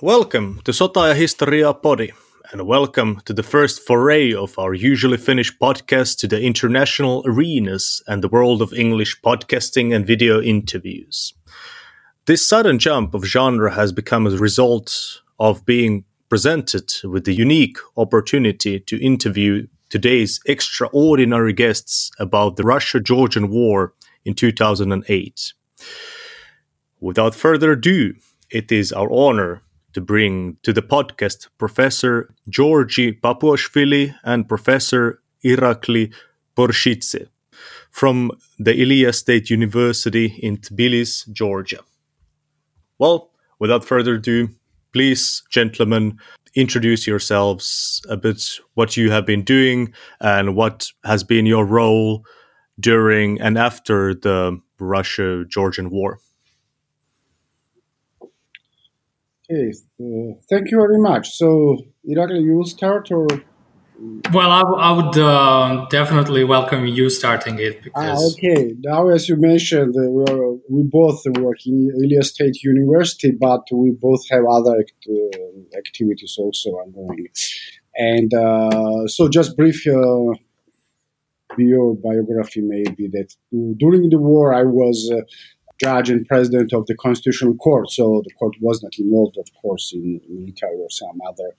Welcome to Sota ja Historia Podi, and welcome to the first foray of our usually Finnish podcast to the international arenas and the world of English podcasting and video interviews. This sudden jump of genre has become a result of being presented with the unique opportunity to interview today's extraordinary guests about the Russia Georgian War in 2008. Without further ado, it is our honor to bring to the podcast Professor Georgi Papuashvili and Professor Irakli Porchkhidze from the Ilia State University in Tbilisi, Georgia. Well, without further ado, please, gentlemen, introduce yourselves a bit, what you have been doing, and what has been your role during and after the Russia Georgian War. Okay, uh, thank you very much. So, Irakli, you will start or? Well, I, I would uh, definitely welcome you starting it Ah, okay. Now, as you mentioned, uh, we, are, we both work in Ilia State University, but we both have other act, uh, activities also ongoing. And uh, so, just brief uh, bio biography maybe that during the war I was uh, judge and president of the Constitutional Court, so the court was not involved, of course, in military or some other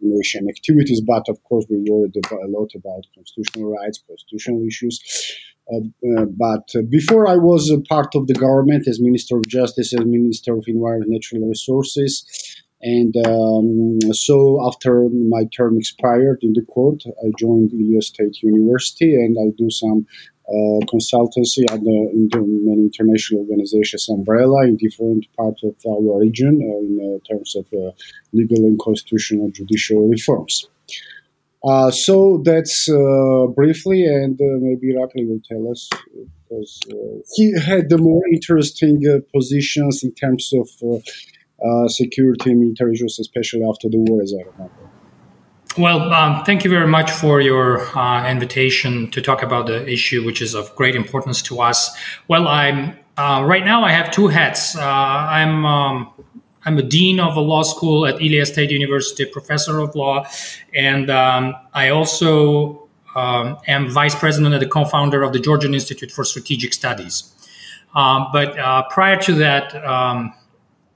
nation activities, but of course we worried about, a lot about constitutional rights, constitutional issues. Uh, uh, but before I was a part of the government as Minister of Justice and Minister of Environment and Natural Resources, and um, so after my term expired in the court, I joined Ilia State University and I do some uh, consultancy under many international organizations umbrella in different parts of our region uh, in uh, terms of uh, legal and constitutional judicial reforms. Uh, so that's uh, briefly, and maybe Irakli will tell us because he had the more interesting positions in terms of security and issues, especially after the war, as I remember. Well, um, thank you very much for your uh, invitation to talk about the issue, which is of great importance to us. Well, I'm uh, right now. I have two hats. Uh, I'm um, I'm a dean of a law school at Ilia State University, professor of law, and um, I also um, am vice president and the co-founder of the Georgian Institute for Strategic Studies. Um, but uh, prior to that.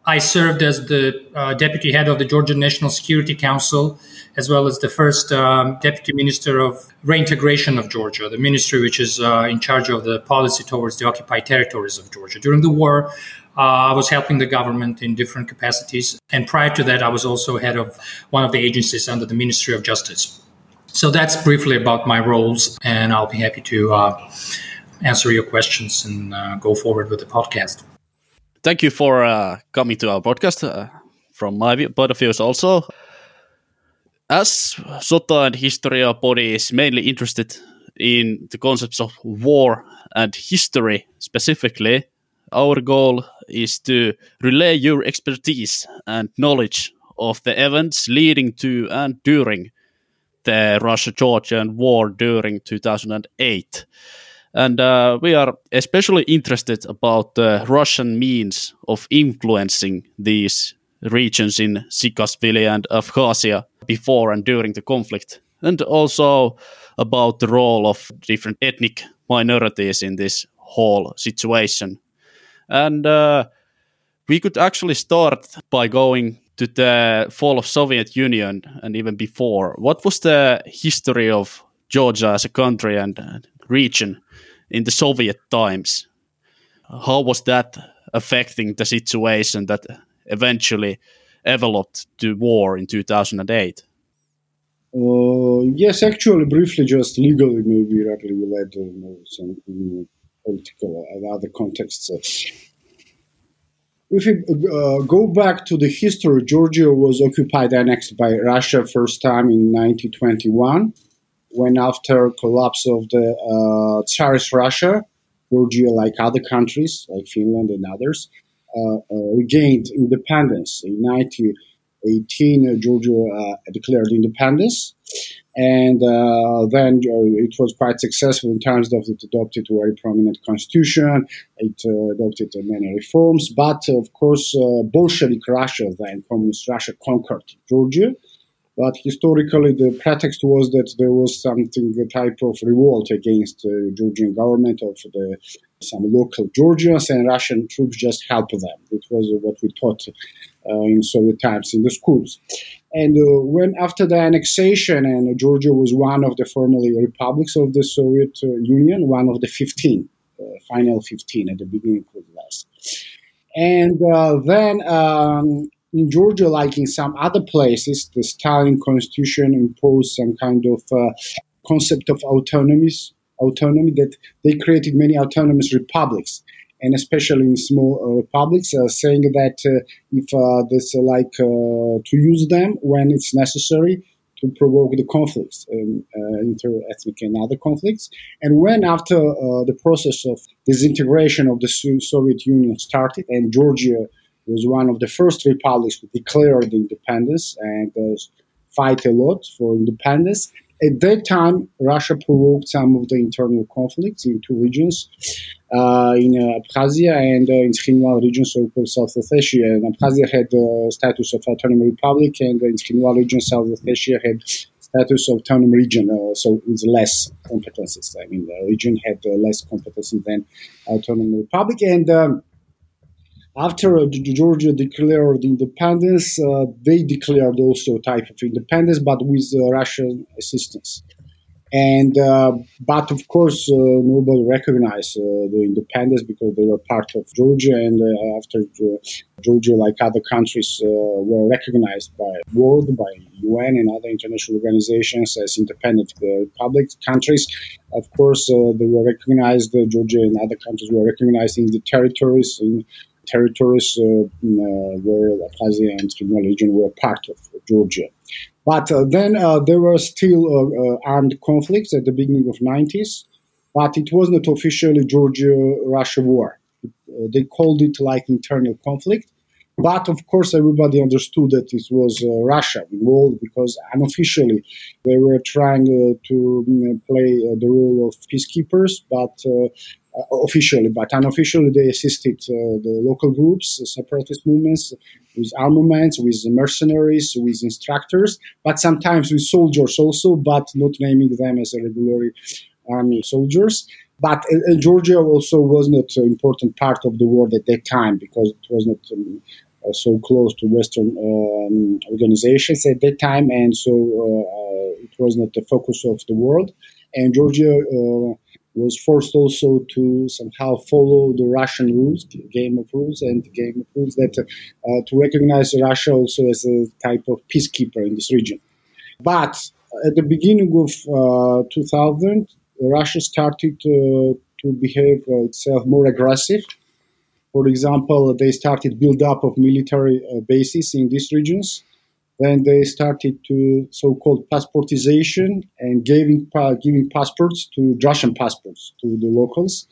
I served as the uh, deputy head of the Georgian National Security Council, as well as the first um, deputy minister of reintegration of Georgia, the ministry which is uh, in charge of the policy towards the occupied territories of Georgia. During the war, uh, I was helping the government in different capacities. And prior to that, I was also head of one of the agencies under the Ministry of Justice. So that's briefly about my roles, and I'll be happy to uh, answer your questions and uh, go forward with the podcast thank you for uh, coming to our podcast uh, from my point of views also. As Sota and Historia Podi is mainly interested in the concepts of war and history specifically, our goal is to relay your expertise and knowledge of the events leading to and during the Russia-Georgian war during 2008 and uh, we are especially interested about the Russian means of influencing these regions in Tskhinvali and Abkhazia before and during the conflict, and also about the role of different ethnic minorities in this whole situation. And uh, we could actually start by going to the fall of Soviet Union and even before. What was the history of Georgia as a country and region in the Soviet times. How was that affecting the situation that eventually developed to war in 2008? Uh, yes, actually, briefly, just legally, maybe Irakli will add uh, some you know, political and other contexts. If we uh, go back to the history, Georgia was occupied, annexed by Russia first time in 1921 when after collapse of the uh, Tsarist Russia, Georgia, like other countries like Finland and others, uh, uh, regained independence. In 1918, uh, Georgia declared independence. And uh, then uh, it was quite successful in terms of it adopted a very prominent constitution. It uh, adopted many reforms. But of course, Bolshevik Russia, then communist Russia, conquered Georgia. But historically, the pretext was that there was something, a type of revolt against the Georgian government of the, some local Georgians, and Russian troops just helped them. It was what we taught uh, in Soviet times in the schools. And uh, when after the annexation, and Georgia was one of the formerly republics of the Soviet uh, Union, one of the 15, final 15 at the beginning was less. And then um, in Georgia, like in some other places, the Stalin constitution imposed some kind of uh, concept of autonomies, autonomy that they created many autonomous republics and especially in small uh, republics, uh, saying that uh, if there's like to use them when it's necessary to provoke the conflicts, um, inter-ethnic and other conflicts. And when after the process of disintegration of the Soviet Union started, and Georgia was one of the first republics to declare independence and uh, fight a lot for independence. At that time, Russia provoked some of the internal conflicts in two regions, uh, in uh, Abkhazia and uh, in Tskhinvali region, so-called South Ossetia. And Abkhazia had the status of autonomous republic, and in Tskhinvali region, South Ossetia had status of autonomous region, uh, so with less competencies. I mean, the region had uh, less competencies than autonomous republic, and um, after uh, Georgia declared independence, uh, they declared also a type of independence, but with uh, Russian assistance. And uh, but of course, uh, nobody recognized uh, the independence because they were part of Georgia, and after Georgia, like other countries, were recognized by world, by UN and other international organizations as independent public countries. Of course, they were recognized. Georgia and other countries were recognized in the territories in territories uh, uh, where Abkhazia and Tskhinvali region were part of Georgia. But uh, then there were still armed conflicts at the beginning of 90s, but it was not officially Georgia-Russia war. they called it like internal conflict. But of course, everybody understood that it was uh, Russia involved because unofficially they were trying uh, to mm, play uh, the role of peacekeepers, but officially, but unofficially they assisted uh, the local groups, separatist movements, with armaments, with mercenaries, with instructors, but sometimes with soldiers also, but not naming them as a regular army soldiers. But uh, Georgia also was not an important part of the world at that time because it was not um, uh, so close to Western um, organizations at that time, and so uh, it was not the focus of the world. And Georgia was forced also to somehow follow the Russian rules, game of rules, and game of rules that uh, to recognize Russia also as a type of peacekeeper in this region. But at the beginning of uh, 2000, Russia started to behave uh, itself more aggressive. For example, they started build up of military uh, bases in these regions then they started to so-called passportization and giving giving passports to Russian passports to the locals,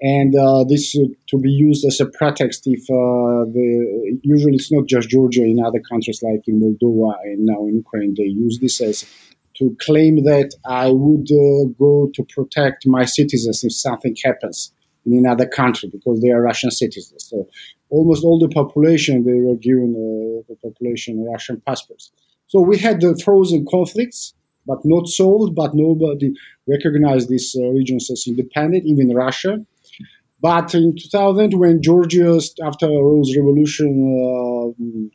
and uh, this uh, to be used as a pretext if uh, the usually it's not just Georgia in other countries like in Moldova and now in Ukraine they use this as to claim that I would uh, go to protect my citizens if something happens in another country because they are Russian citizens. So almost all the population they were given uh, the population Russian passports. So we had the frozen conflicts, but not solved. But nobody recognized these uh, regions as independent, even Russia. But in 2000, when Georgia, after Rose Revolution, uh,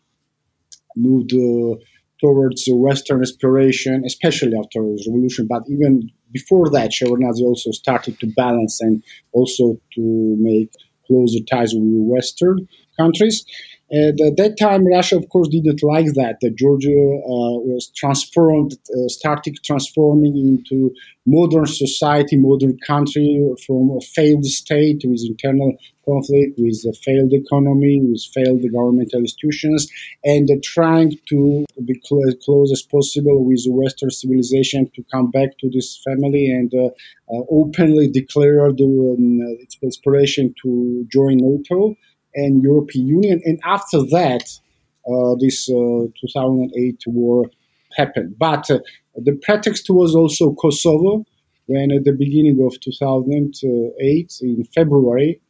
moved uh, towards Western aspiration, especially after Rose Revolution, but even before that, Shevardnadze also started to balance and also to make closer ties with Western countries. And at that time, Russia, of course, didn't like that. That Georgia uh, was transformed, uh, started transforming into modern society, modern country from a failed state with internal conflict, with a failed economy, with failed governmental institutions, and uh, trying to be cl- close as possible with Western civilization to come back to this family and uh, uh, openly declare the, um, its aspiration to join NATO and European Union. And after that, uh, this uh, 2008 war happened. But uh, the pretext was also Kosovo, when at the beginning of 2008, in February,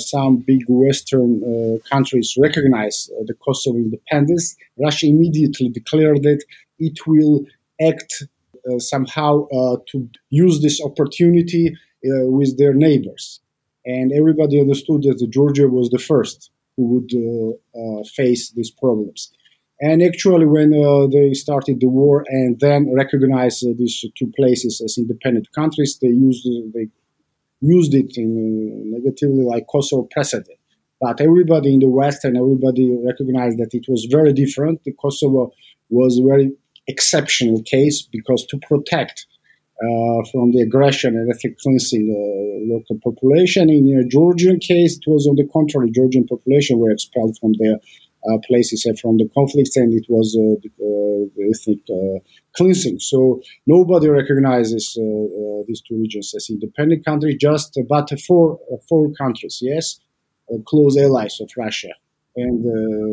some big Western uh, countries recognized the Kosovo independence. Russia immediately declared that it will act uh, somehow uh, to use this opportunity uh, with their neighbors. And everybody understood that Georgia was the first who would uh, uh face these problems. And actually, when uh, they started the war and then recognized uh, these two places as independent countries, they used they used it in negatively like Kosovo precedent. But everybody in the West and everybody recognized that it was very different. The Kosovo was a very exceptional case because to protect uh, from the aggression and ethnic cleansing the local population. In the Georgian case, it was on the contrary. Georgian population were expelled from their uh, places and from the conflicts, and it was uh, uh, ethnic uh, cleansing. So nobody recognizes uh, these two regions as independent countries, just but four four countries, yes, close allies of Russia, and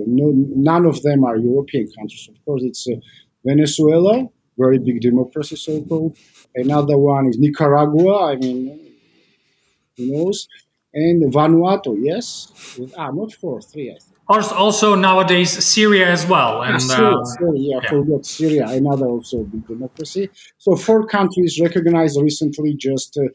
no, none of them are European countries. Of course, it's Venezuela, very big democracy, so called. Another one is Nicaragua. I mean, who knows? And Vanuatu, yes. Ah, not four, three, I think. Also, nowadays, Syria as well. And, ah, Syria, uh, Syria, yeah, yeah, forgot Syria, another also big democracy. So, four countries recognized recently just, uh,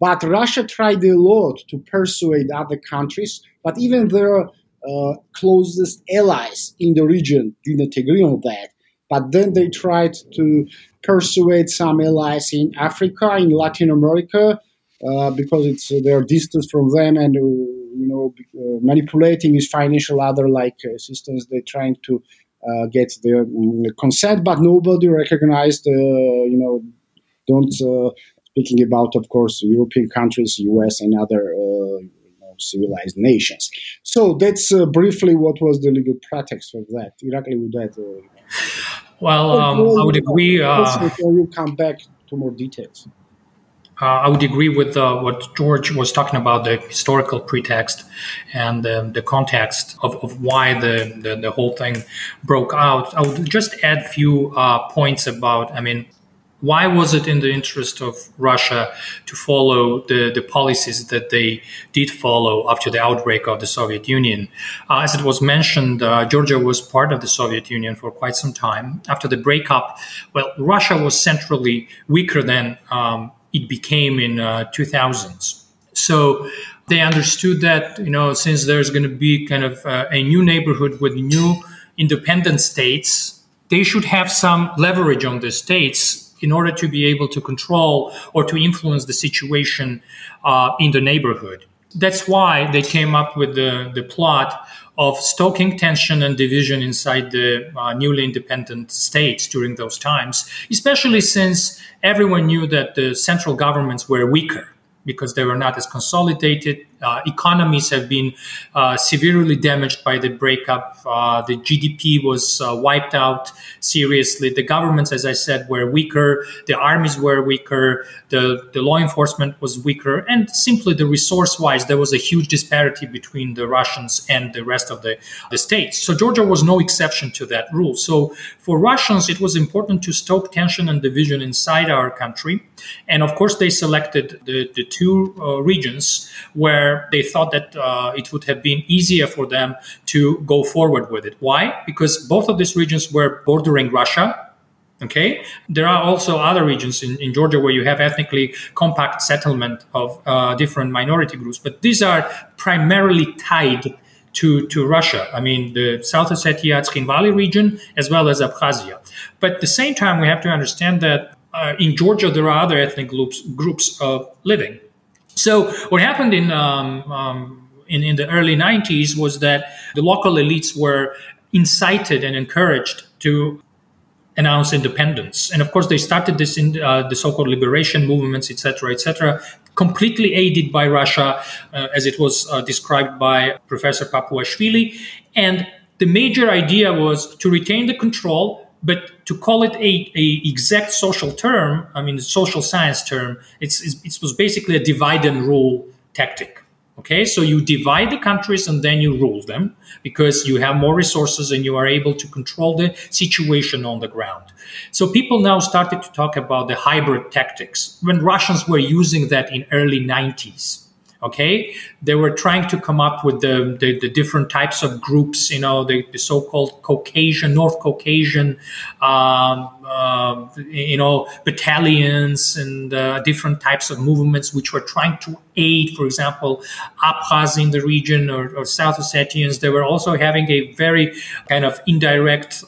but Russia tried a lot to persuade other countries, but even their uh, closest allies in the region didn't agree on that. But then they tried to persuade some allies in Africa, in Latin America, uh, because it's uh, their distance from them and uh, you know uh, manipulating his financial other like assistance. They're trying to uh, get their um, consent, but nobody recognized. Uh, you know, don't speaking about, of course, European countries, U.S. and other civilized nations. So that's uh, briefly what was the legal pretext for that. Irakli, with that. Well, um, I would agree. Uh, we'll come back to more details. Uh, I would agree with uh, what George was talking about the historical pretext and um, the context of, of why the, the, the, whole thing broke out. I would just add a few uh, points about, I mean, why was it in the interest of Russia to follow the, the policies that they did follow after the outbreak of the Soviet Union? Uh, as it was mentioned, uh, Georgia was part of the Soviet Union for quite some time. After the breakup, well, Russia was centrally weaker than um, it became in uh, 2000s. So they understood that, you know, since there's going to be kind of uh, a new neighborhood with new independent states, they should have some leverage on the states in order to be able to control or to influence the situation uh, in the neighborhood. That's why they came up with the, the plot of stoking tension and division inside the uh, newly independent states during those times, especially since everyone knew that the central governments were weaker because they were not as consolidated. Uh, economies have been uh, severely damaged by the breakup. Uh, the GDP was uh, wiped out seriously. The governments, as I said, were weaker. The armies were weaker. The, the law enforcement was weaker. And simply the resource wise, there was a huge disparity between the Russians and the rest of the, the states. So Georgia was no exception to that rule. So for Russians, it was important to stoke tension and division inside our country. And of course, they selected the, the two uh, regions where where they thought that uh, it would have been easier for them to go forward with it. Why? Because both of these regions were bordering Russia. Okay, there are also other regions in, in Georgia where you have ethnically compact settlement of uh, different minority groups, but these are primarily tied to, to Russia. I mean, the South Ossetia, valley region, as well as Abkhazia. But at the same time, we have to understand that uh, in Georgia, there are other ethnic groups, groups uh, living. So what happened in, um, um, in, in the early 90s was that the local elites were incited and encouraged to announce independence. And of course, they started this in uh, the so-called liberation movements, etc., etc., completely aided by Russia, uh, as it was uh, described by Professor Papuashvili. And the major idea was to retain the control but to call it a, a exact social term, I mean, social science term, it's, it's, it was basically a divide and rule tactic. Okay, so you divide the countries and then you rule them because you have more resources and you are able to control the situation on the ground. So people now started to talk about the hybrid tactics when Russians were using that in early 90s okay? They were trying to come up with the, the, the different types of groups you know the, the so-called caucasian north caucasian um, uh, you know battalions and uh, different types of movements which were trying to aid for example abkhaz in the region or, or south ossetians they were also having a very kind of indirect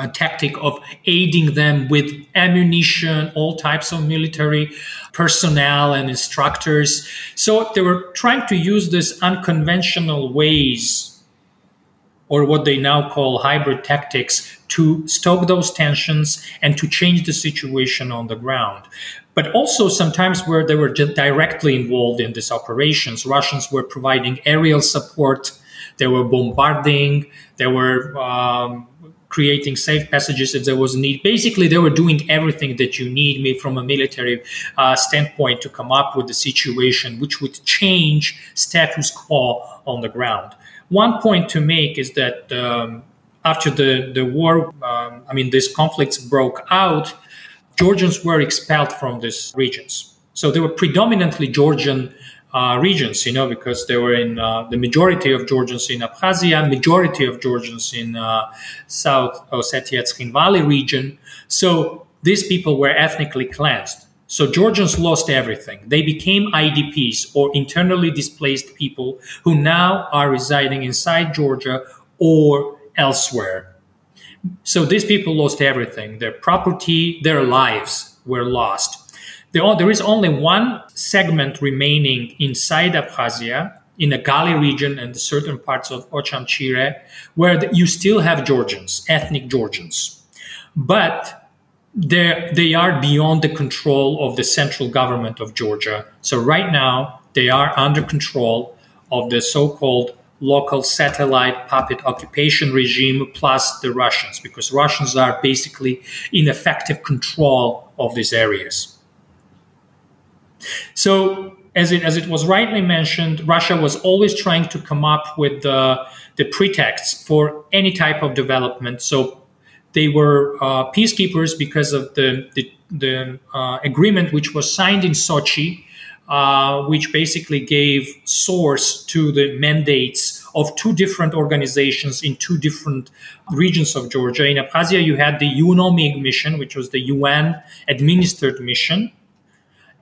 a tactic of aiding them with ammunition, all types of military personnel and instructors. So they were trying to use this unconventional ways, or what they now call hybrid tactics, to stoke those tensions and to change the situation on the ground. But also sometimes where they were directly involved in these operations, Russians were providing aerial support. They were bombarding. They were um, creating safe passages if there was a need. Basically, they were doing everything that you need me from a military uh, standpoint to come up with a situation which would change status quo on the ground. One point to make is that um, after the, the war, um, I mean, these conflicts broke out, Georgians were expelled from these regions. So they were predominantly Georgian uh, regions, you know, because they were in uh, the majority of Georgians in Abkhazia, majority of Georgians in uh, South Ossetia, Tskhinvali region. So these people were ethnically cleansed. So Georgians lost everything. They became IDPs or internally displaced people who now are residing inside Georgia or elsewhere. So these people lost everything. Their property, their lives were lost. There is only one segment remaining inside Abkhazia, in the Gali region and certain parts of Ochamchire, where you still have Georgians, ethnic Georgians. But they are beyond the control of the central government of Georgia. So right now, they are under control of the so called local satellite puppet occupation regime plus the Russians, because Russians are basically in effective control of these areas. So, as it, as it was rightly mentioned, Russia was always trying to come up with the, the pretexts for any type of development. So, they were uh, peacekeepers because of the, the, the uh, agreement which was signed in Sochi, uh, which basically gave source to the mandates of two different organizations in two different regions of Georgia. In Abkhazia, you had the UNOMIG mission, which was the UN administered mission.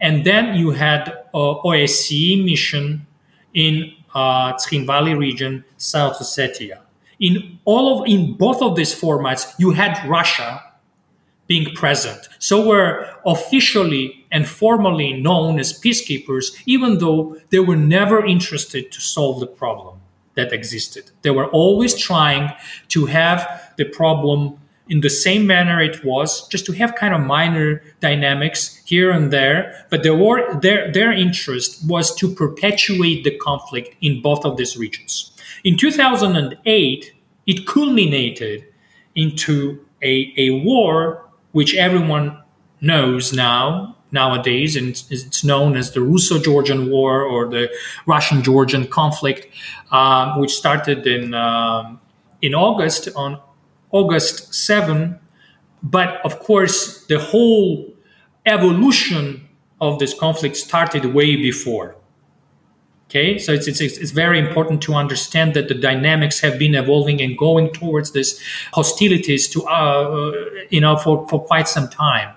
And then you had uh, OSCE mission in uh, Tskhinvali region, South Ossetia. In all of in both of these formats, you had Russia being present. So we're officially and formally known as peacekeepers, even though they were never interested to solve the problem that existed. They were always trying to have the problem in the same manner it was, just to have kind of minor dynamics here and there. But their, war, their, their interest was to perpetuate the conflict in both of these regions. In 2008, it culminated into a, a war which everyone knows now nowadays, and it's known as the Russo-Georgian War or the Russian-Georgian conflict, um, which started in um, in August on August 7. But of course, the whole evolution of this conflict started way before. Okay, so it's, it's, it's very important to understand that the dynamics have been evolving and going towards this hostilities to uh, you know for, for quite some time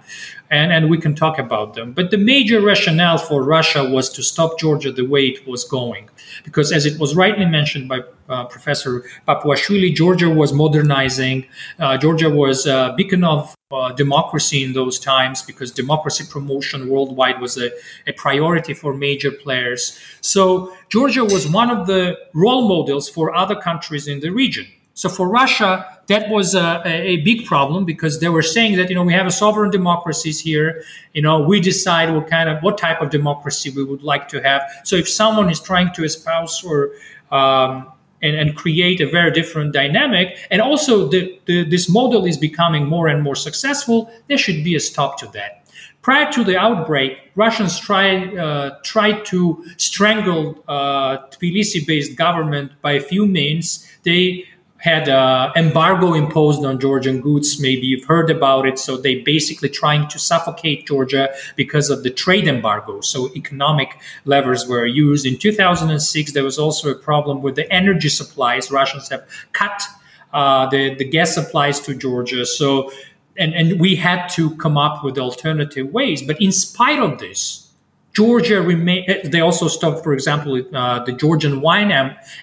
and, and we can talk about them. But the major rationale for Russia was to stop Georgia the way it was going. Because, as it was rightly mentioned by uh, Professor Papuashvili, Georgia was modernizing. Uh, Georgia was a beacon of uh, democracy in those times because democracy promotion worldwide was a, a priority for major players. So, Georgia was one of the role models for other countries in the region. So for Russia, that was a, a, big problem because they were saying that you know we have a sovereign democracies here. You know we decide what kind of what type of democracy we would like to have. So if someone is trying to espouse or um, and, and, create a very different dynamic, and also the, the, this model is becoming more and more successful, there should be a stop to that. Prior to the outbreak, Russians tried uh, tried to strangle uh, Tbilisi-based government by a few means. They had an embargo imposed on Georgian goods. Maybe you've heard about it. So they basically trying to suffocate Georgia because of the trade embargo. So economic levers were used. In 2006, there was also a problem with the energy supplies. Russians have cut uh, the the gas supplies to Georgia. So and and we had to come up with alternative ways. But in spite of this, Georgia remain. Eh, they also stopped, for example, uh, the Georgian wine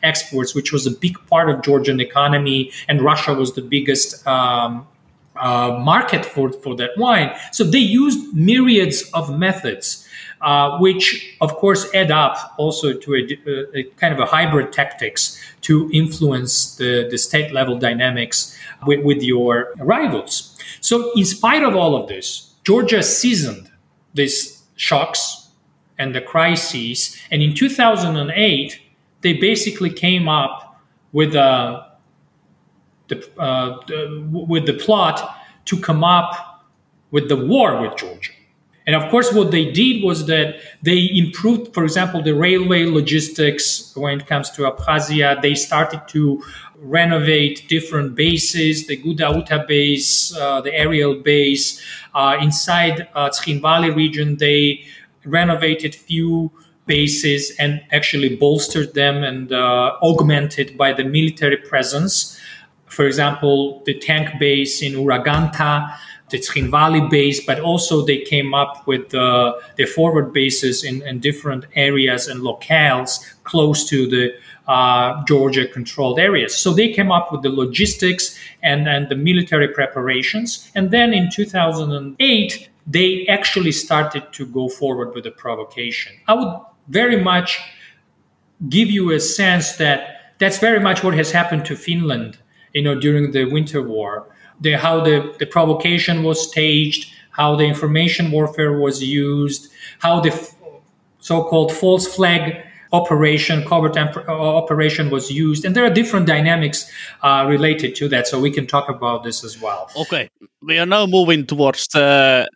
exports, which was a big part of Georgian economy, and Russia was the biggest um, uh, market for for that wine. So they used myriads of methods. Uh, which of course add up also to a, a, a, kind of a hybrid tactics to influence the, the state level dynamics with, with your rivals. So, in spite of all of this, Georgia seasoned these shocks and the crises. And in 2008, they basically came up with a, the, uh, the, with the plot to come up with the war with Georgia. And of course, what they did was that they improved, for example, the railway logistics when it comes to Abkhazia. They started to renovate different bases, the Gudauta base, uh, the aerial base. Uh, inside uh, Valley region, they renovated few bases and actually bolstered them and uh, augmented by the military presence. For example, the tank base in Uraganta, the Tskhinvali base, but also they came up with uh, their forward bases in, in, different areas and locales close to the uh, Georgia controlled areas. So they came up with the logistics and, and the military preparations. And then in 2008, they actually started to go forward with the provocation. I would very much give you a sense that that's very much what has happened to Finland, you know, during the Winter War. The, how the, the provocation was staged, how the information warfare was used, how the f- so-called false flag operation, covert uh, operation was used, and there are different dynamics uh, related to that. So we can talk about this as well. Okay, we are now moving towards the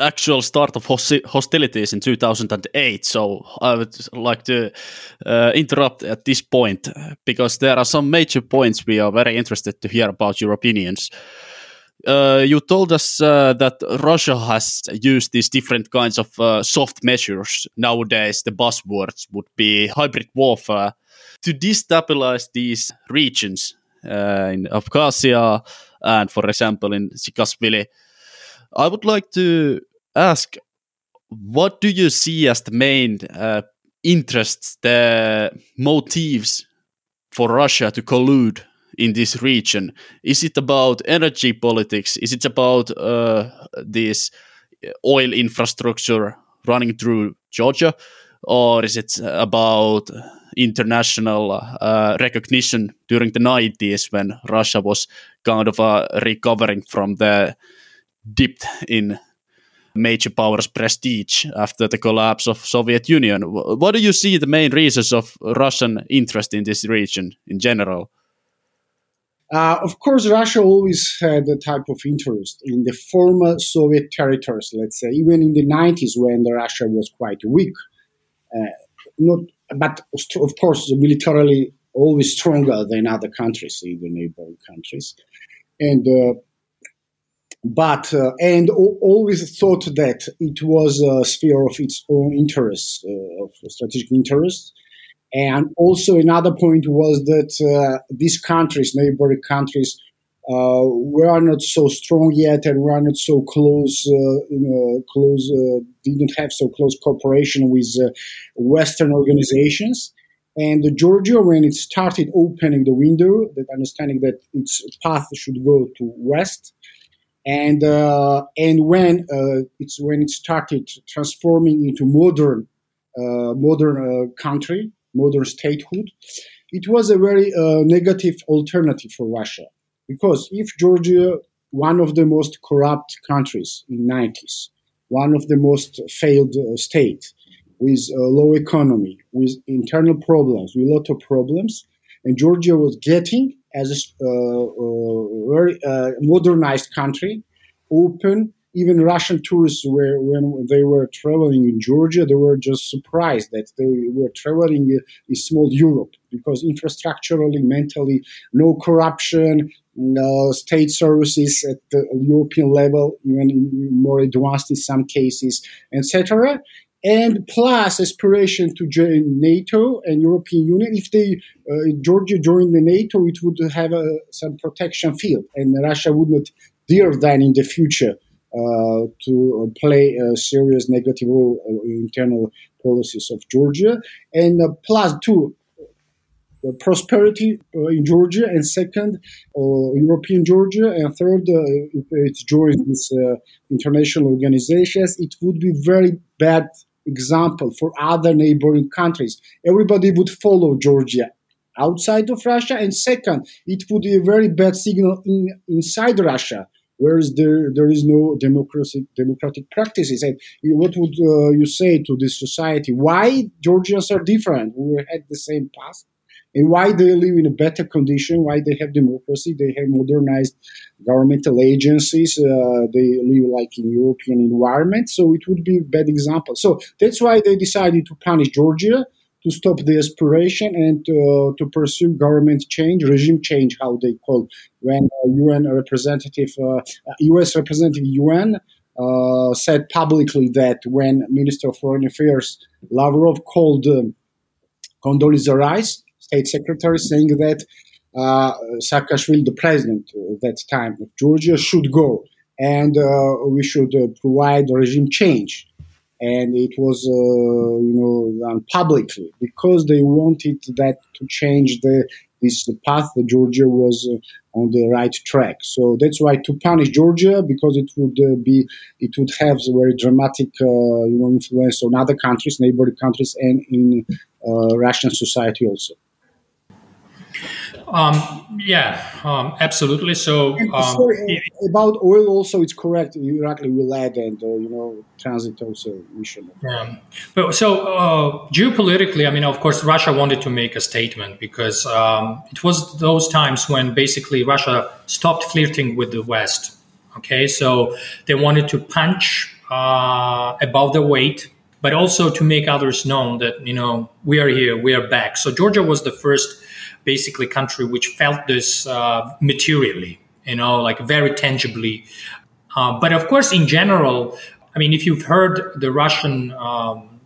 actual start of hostilities in 2008. So I would like to uh, interrupt at this point because there are some major points we are very interested to hear about your opinions. Uh, you told us uh, that Russia has used these different kinds of uh, soft measures. Nowadays, the buzzwords would be hybrid warfare to destabilize these regions uh, in Abkhazia and, for example, in Tskhinvali. I would like to ask what do you see as the main uh, interests, the motives for Russia to collude in this region? Is it about energy politics? Is it about uh, this oil infrastructure running through Georgia? Or is it about international uh, recognition during the 90s when Russia was kind of uh, recovering from the dip in major powers prestige after the collapse of Soviet Union. What do you see the main reasons of Russian interest in this region in general? Uh, of course, Russia always had a type of interest in the former Soviet territories, let's say, even in the 90s when the Russia was quite weak. Uh, not, but of course, militarily always stronger than other countries, even neighboring countries. And uh, but uh, and always thought that it was a sphere of its own interest, uh, of strategic interest. And also another point was that uh, these countries, neighboring countries, uh, were not so strong yet, and were not so close. Uh, close uh, didn't have so close cooperation with Western organizations. And Georgia, when it started opening the window, that understanding that its path should go to west, and uh, and when uh, it's when it started transforming into modern uh, modern uh, country, modern statehood, it was a very uh, negative alternative for Russia. Because if Georgia, one of the most corrupt countries in 90s, one of the most failed uh, states with low economy, with internal problems, with a lot of problems, and Georgia was getting as a uh, uh, very uh, modernized country, open. Even Russian tourists were when they were traveling in Georgia, they were just surprised that they were traveling in small Europe because infrastructurally, mentally, no corruption, no state services at the European level, even more advanced in some cases, etc and plus aspiration to join NATO and European Union. If they uh, Georgia joined the NATO, it would have uh, some protection field, and Russia would not dare then in the future uh, to play a serious negative role in internal policies of Georgia. And uh, plus two. Uh, prosperity uh, in Georgia, and second, European Georgia, and third, if it joins international organizations, it would be very bad example for other neighboring countries. Everybody would follow Georgia outside of Russia, and second, it would be a very bad signal in, inside Russia, whereas there there is no democratic democratic practices. And what would uh, you say to this society? Why Georgians are different? We had the same past and why they live in a better condition, why they have democracy, they have modernized governmental agencies, uh, they live like in European environment. So it would be a bad example. So that's why they decided to punish Georgia to stop the aspiration and uh, to pursue government change, regime change, how they call when UN representative, uh, U.S. representative UN uh, said publicly that when Minister of Foreign Affairs Lavrov called um, Condoleezza Rice, State Secretary, saying that uh, Saakashvili, the president at that time of Georgia, should go and uh, we should uh, provide regime change. And it was, uh, you know, done publicly because they wanted that to change the this path that Georgia was uh, on the right track. So that's why to punish Georgia because it would uh, be it would have a very dramatic you know influence on other countries, neighboring countries, and in Russian society also. Um, yeah, um, absolutely. So um, sorry, about oil, also it's correct. Irakli add, and uh, you know, transit also mission. Yeah. But so uh, geopolitically, I mean, of course, Russia wanted to make a statement because um, it was those times when basically Russia stopped flirting with the West. Okay, so they wanted to punch uh, above their weight but also to make others known that you know we are here, we are back. So Georgia was the first basically country which felt this uh, materially, you know, like very tangibly. Uh, but of course, in general, I mean, if you've heard the Russian um,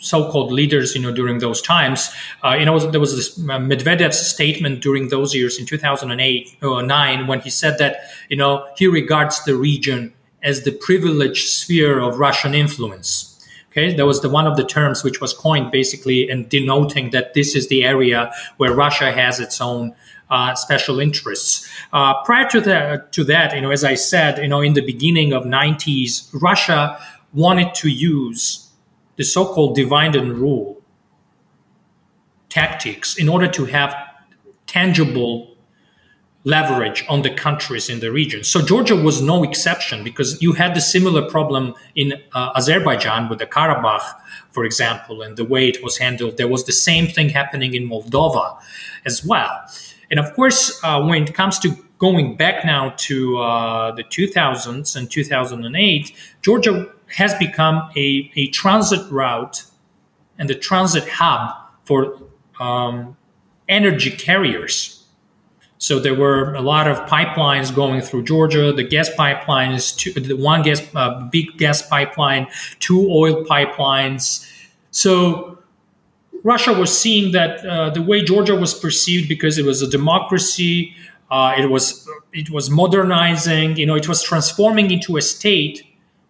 so-called leaders, you know, during those times, uh, you know, there was this uh, Medvedev's statement during those years in 2008 or 9 when he said that, you know, he regards the region as the privileged sphere of Russian influence Okay, that was the one of the terms which was coined basically and denoting that this is the area where Russia has its own uh, special interests. Uh, prior to that, to that, you know, as I said, you know, in the beginning of 90s, Russia wanted to use the so-called divide and rule tactics in order to have tangible leverage on the countries in the region. So Georgia was no exception because you had the similar problem in uh, Azerbaijan with the Karabakh, for example, and the way it was handled. There was the same thing happening in Moldova as well. And of course, uh, when it comes to going back now to uh, the 2000s and 2008, Georgia has become a, a transit route and the transit hub for um, energy carriers so there were a lot of pipelines going through Georgia. The gas pipelines, two, the one gas, uh, big gas pipeline, two oil pipelines. So Russia was seeing that uh, the way Georgia was perceived because it was a democracy, uh, it was it was modernizing. You know, it was transforming into a state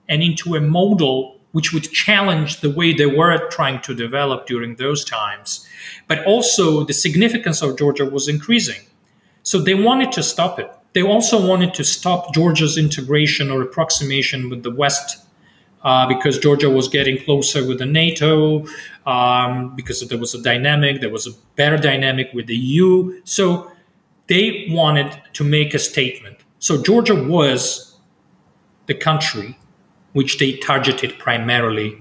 and into a model which would challenge the way they were trying to develop during those times. But also, the significance of Georgia was increasing so they wanted to stop it. They also wanted to stop Georgia's integration or approximation with the West uh, because Georgia was getting closer with the NATO, um, because there was a dynamic, there was a better dynamic with the EU. So they wanted to make a statement. So Georgia was the country which they targeted primarily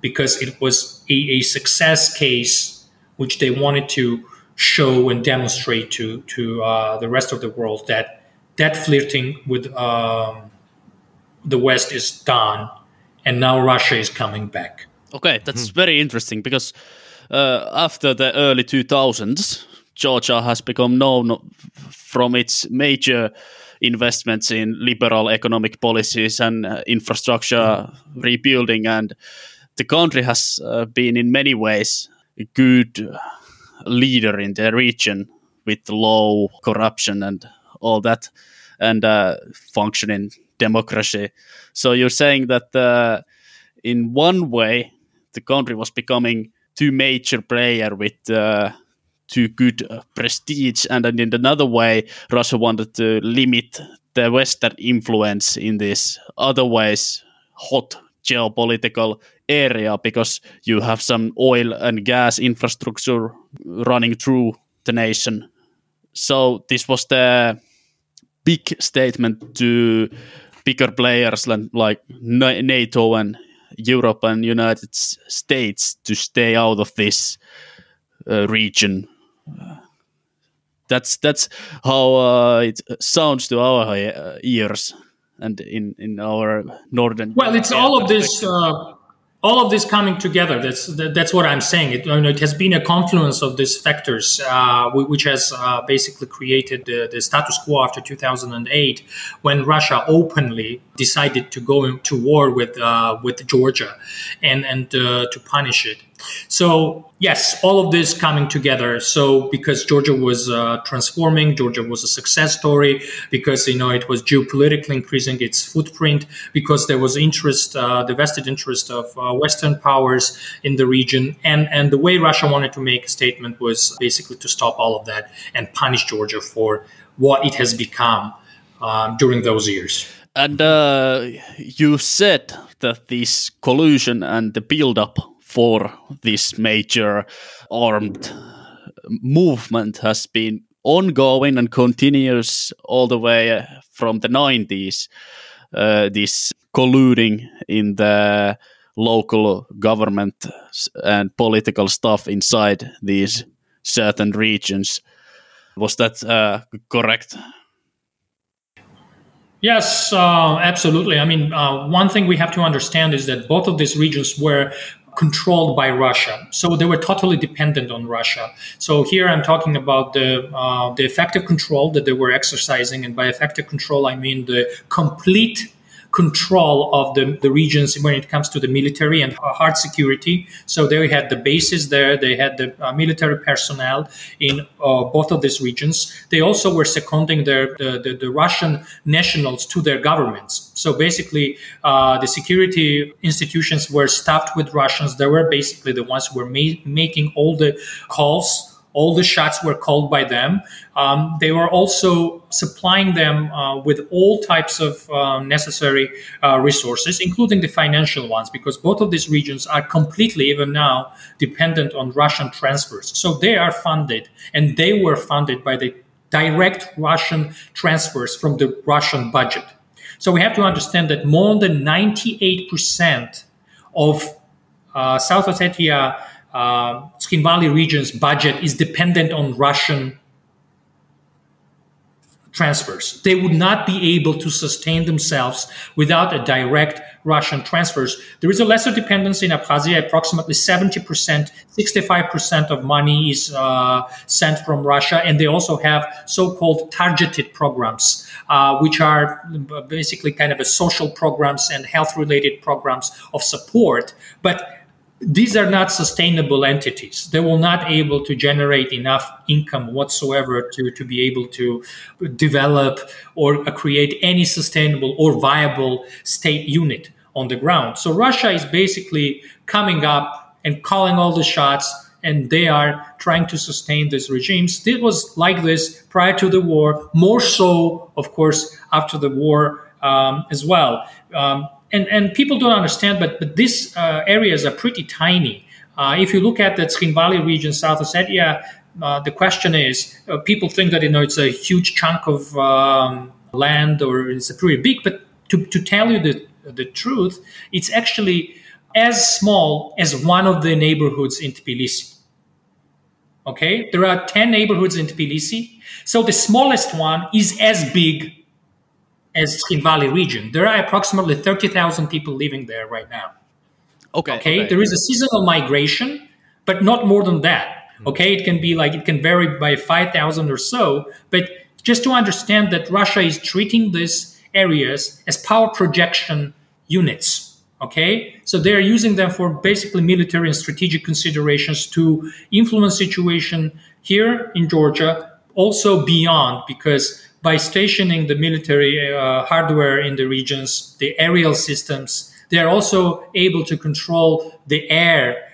because it was a, a success case which they wanted to show and demonstrate to to uh, the rest of the world that that flirting with um, the West is done, and now Russia is coming back. Okay, that's very interesting because uh, after the early 2000s, Georgia has become known from its major investments in liberal economic policies and uh, infrastructure rebuilding, and the country has uh, been in many ways a good leader in the region with low corruption and all that, and uh, functioning democracy. So you're saying that uh, in one way the country was becoming too major player with uh, too good uh, prestige, and then in another way, Russia wanted to limit the Western influence in this otherwise hot geopolitical area because you have some oil and gas infrastructure running through the nation. So this was the big statement to bigger players like NATO and Europe and United States to stay out of this uh, region. that's that's how uh, it sounds to our uh, ears and in in our northern. Well, it's all of this uh, all of this coming together that's that's what i'm saying. It, it has been a confluence of these factors uh, which has uh, basically created the, the, status quo after 2008 when russia openly decided to go into war with uh, with georgia and and uh, to punish it so yes, all of this coming together. So because Georgia was uh, transforming, Georgia was a success story because you know it was geopolitically increasing its footprint because there was interest, uh, the vested interest of uh, Western powers in the region, and and the way Russia wanted to make a statement was basically to stop all of that and punish Georgia for what it has become uh, during those years. And uh, you said that this collusion and the build-up for this major armed movement has been ongoing and continues all the way from the 90s. Uh, this colluding in the local government and political stuff inside these certain regions. Was that uh, correct? Yes, uh, absolutely. I mean, uh, one thing we have to understand is that both of these regions were controlled by Russia. So they were totally dependent on Russia. So here I'm talking about the uh, the effective control that they were exercising, and by effective control I mean the complete control of the, the regions when it comes to the military and hard security. So they had the bases there, they had the uh, military personnel in uh, both of these regions. They also were seconding their, the, the, the Russian nationals to their governments. So basically, uh, the security institutions were staffed with Russians. They were basically the ones who were ma- making all the calls all the shots were called by them. Um, they were also supplying them uh, with all types of uh, necessary uh, resources, including the financial ones, because both of these regions are completely, even now, dependent on Russian transfers. So they are funded, and they were funded by the direct Russian transfers from the Russian budget. So we have to understand that more than 98% of uh, South Ossetia uh, Tskhinvali region's budget is dependent on Russian transfers. They would not be able to sustain themselves without a direct Russian transfers. There is a lesser dependency in Abkhazia. Approximately 70%, 65% of money is uh, sent from Russia. And they also have so-called targeted programs, uh, which are basically kind of a social programs and health-related programs of support. But these are not sustainable entities. They will not able to generate enough income whatsoever to, to be able to develop or create any sustainable or viable state unit on the ground. So Russia is basically coming up and calling all the shots and they are trying to sustain these regimes. It was like this prior to the war, more so, of course, after the war um, as well. Um, and and people don't understand, but but these uh, areas are pretty tiny. Uh, if you look at the Tskhinvali region, South Ossetia, uh, the question is, uh, people think that you know it's a huge chunk of um, land or it's a pretty big, but to, to tell you the the truth, it's actually as small as one of the neighborhoods in Tbilisi. Okay, there are ten neighborhoods in Tbilisi, so the smallest one is as big as Valley region. There are approximately 30,000 people living there right now. Okay, okay. Okay. There is a seasonal migration, but not more than that. Hmm. Okay. It can be like, it can vary by 5,000 or so. But just to understand that Russia is treating these areas as power projection units. Okay. So they're using them for basically military and strategic considerations to influence situation here in Georgia, also beyond, because by stationing the military uh, hardware in the regions, the aerial systems, they are also able to control the air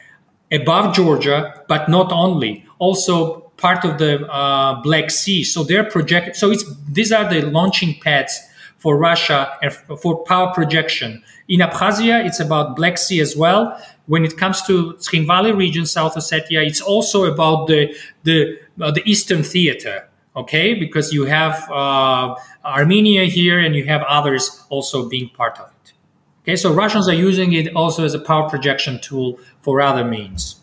above Georgia, but not only, also part of the uh, Black Sea. So they're. So it's these are the launching pads for Russia and for power projection. In Abkhazia, it's about Black Sea as well. When it comes to Tskhinvali region, South Ossetia, it's also about the the uh, the Eastern Theater okay because you have uh, armenia here and you have others also being part of it okay so russians are using it also as a power projection tool for other means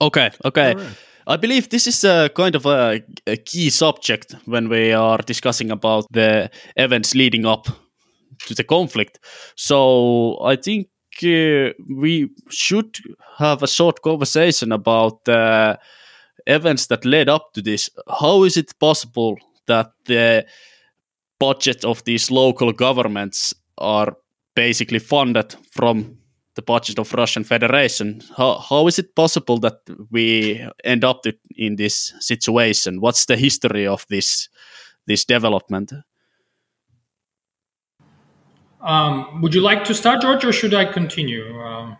okay okay right. I believe this is a kind of a, a, key subject when we are discussing about the events leading up to the conflict. So I think uh, we should have a short conversation about the events that led up to this, how is it possible that the budget of these local governments are basically funded from the budget of Russian Federation? How, how is it possible that we end up in this situation? What's the history of this this development? Um, would you like to start, George, or should I continue? Um,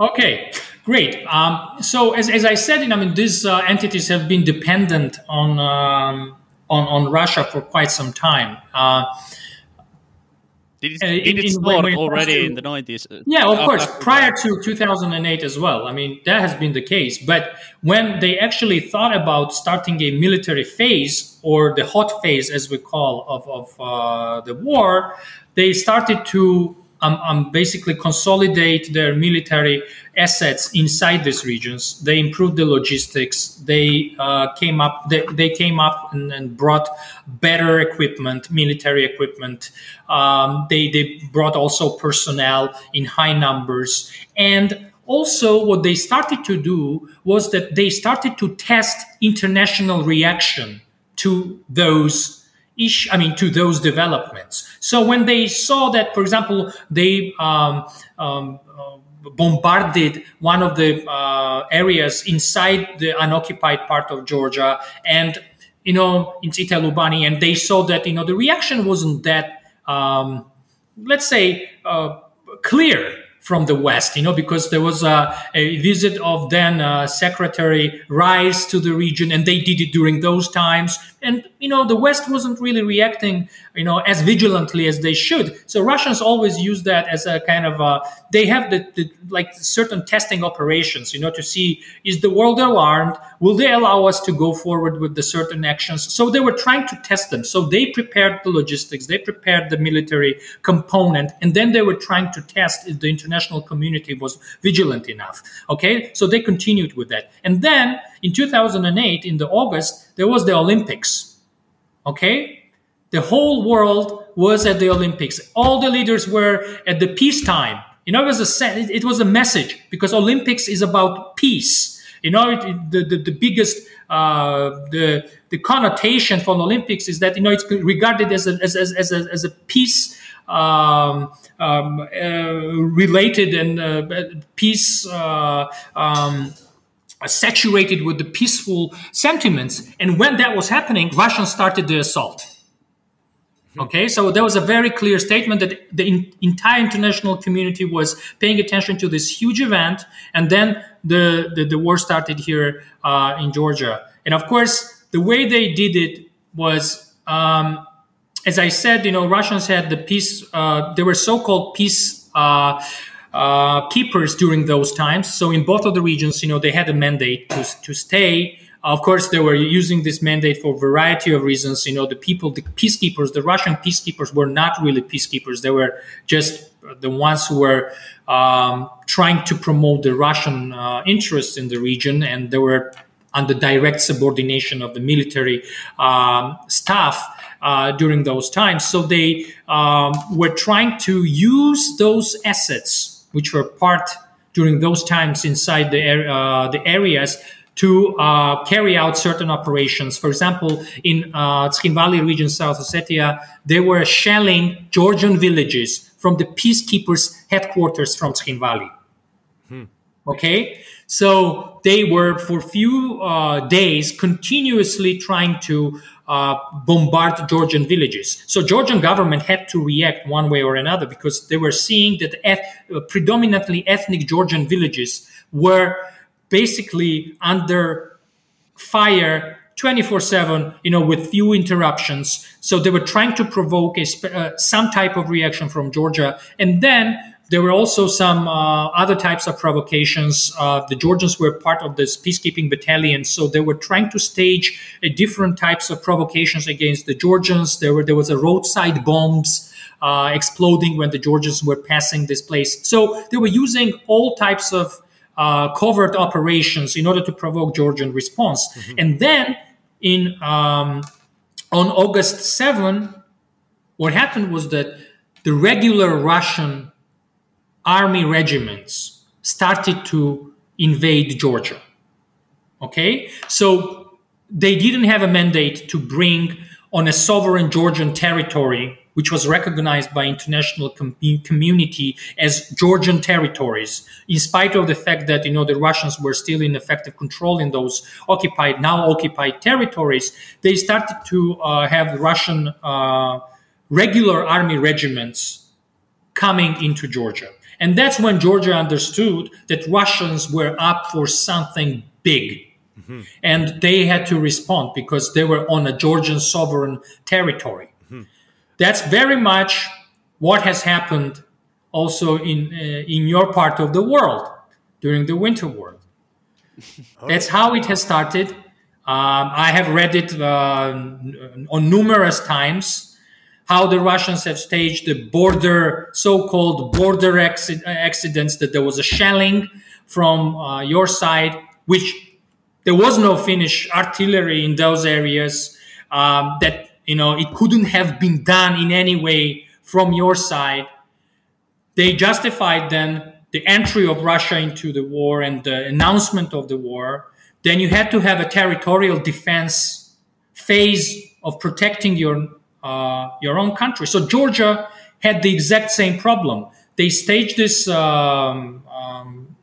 okay. Great. Um, so as, as I said, I mean, these uh, entities have been dependent on, um, on, on Russia for quite some time. Uh, did it, did it start already to, in the 90s? Yeah, of course, prior to 2008 as well. I mean, that has been the case. But when they actually thought about starting a military phase, or the hot phase, as we call, of, of uh, the war, they started to um, um, basically consolidate their military assets inside these regions. They improved the logistics. They uh, came up. They, they came up and, and, brought better equipment, military equipment. Um, they they brought also personnel in high numbers, and also what they started to do was that they started to test international reaction to those ish, I mean, to those developments. So when they saw that, for example, they um, um, uh, bombarded one of the uh, areas inside the unoccupied part of Georgia, and you know, in Tsitelubani, and they saw that you know the reaction wasn't that, um, let's say, uh, clear from the West, you know, because there was a, a visit of then uh, Secretary Rice to the region, and they did it during those times. And you know, the West wasn't really reacting, you know, as vigilantly as they should. So Russians always use that as a kind of a, they have the, the like certain testing operations, you know, to see is the world alarmed? Will they allow us to go forward with the certain actions? So they were trying to test them. So they prepared the logistics, they prepared the military component, and then they were trying to test the international community was vigilant enough. Okay, so they continued with that, and then in 2008, in the August, there was the Olympics. Okay, the whole world was at the Olympics. All the leaders were at the peacetime. You know, it was a it was a message because Olympics is about peace you know, it, the, the, the biggest uh, the the connotation for Olympics is that you know it's regarded as a as, as, as a, as a peace um, um, uh, related and uh, peace uh, um, saturated with the peaceful sentiments. And when that was happening, Russians started the assault. Okay, so there was a very clear statement that the in, entire international community was paying attention to this huge event, and then the the, the war started here uh, in Georgia. And of course, the way they did it was, um, as I said, you know, Russians had the peace. Uh, they were so-called peace. Uh, uh, keepers during those times. So in both of the regions, you know, they had a mandate to, to stay of course, they were using this mandate for a variety of reasons. You know, the people, the peacekeepers, the Russian peacekeepers were not really peacekeepers. They were just the ones who were um, trying to promote the Russian uh, interests in the region, and they were under direct subordination of the military um, staff. Uh, during those times. So they um, were trying to use those assets, which were part during those times inside the, uh, the areas, to uh, carry out certain operations. For example, in uh, Valley region, South Ossetia, they were shelling Georgian villages from the peacekeepers' headquarters from Valley. Hmm. Okay, so they were for a few uh, days continuously trying to uh, bombard Georgian villages. So Georgian government had to react one way or another because they were seeing that eth- uh, predominantly ethnic Georgian villages were basically under fire 24 7 you know with few interruptions so they were trying to provoke a, uh, some type of reaction from georgia and then there were also some uh, other types of provocations. Uh, the Georgians were part of this peacekeeping battalion, so they were trying to stage different types of provocations against the Georgians. There were there was a roadside bombs uh, exploding when the Georgians were passing this place. So they were using all types of uh, covert operations in order to provoke Georgian response. Mm-hmm. And then in um, on August 7, what happened was that the regular Russian army regiments started to invade Georgia. Okay? So they didn't have a mandate to bring on a sovereign Georgian territory, which was recognized by international com- community as Georgian territories, in spite of the fact that you know the Russians were still in effective control in those occupied, now occupied territories. They started to uh, have Russian uh, regular army regiments coming into Georgia. And that's when Georgia understood that Russians were up for something big. Mm-hmm. And they had to respond because they were on a Georgian sovereign territory. Mm-hmm. That's very much what has happened also in, uh, in your part of the world during the Winter War. That's how it has started. Um, I have read it uh, on numerous times how the Russians have staged the border, so-called border acci- accidents, that there was a shelling from uh, your side, which there was no Finnish artillery in those areas, um, that, you know, it couldn't have been done in any way from your side. They justified then the entry of Russia into the war and the announcement of the war. Then you had to have a territorial defense phase of protecting your uh, your own country. So Georgia had the exact same problem. They staged this um, um,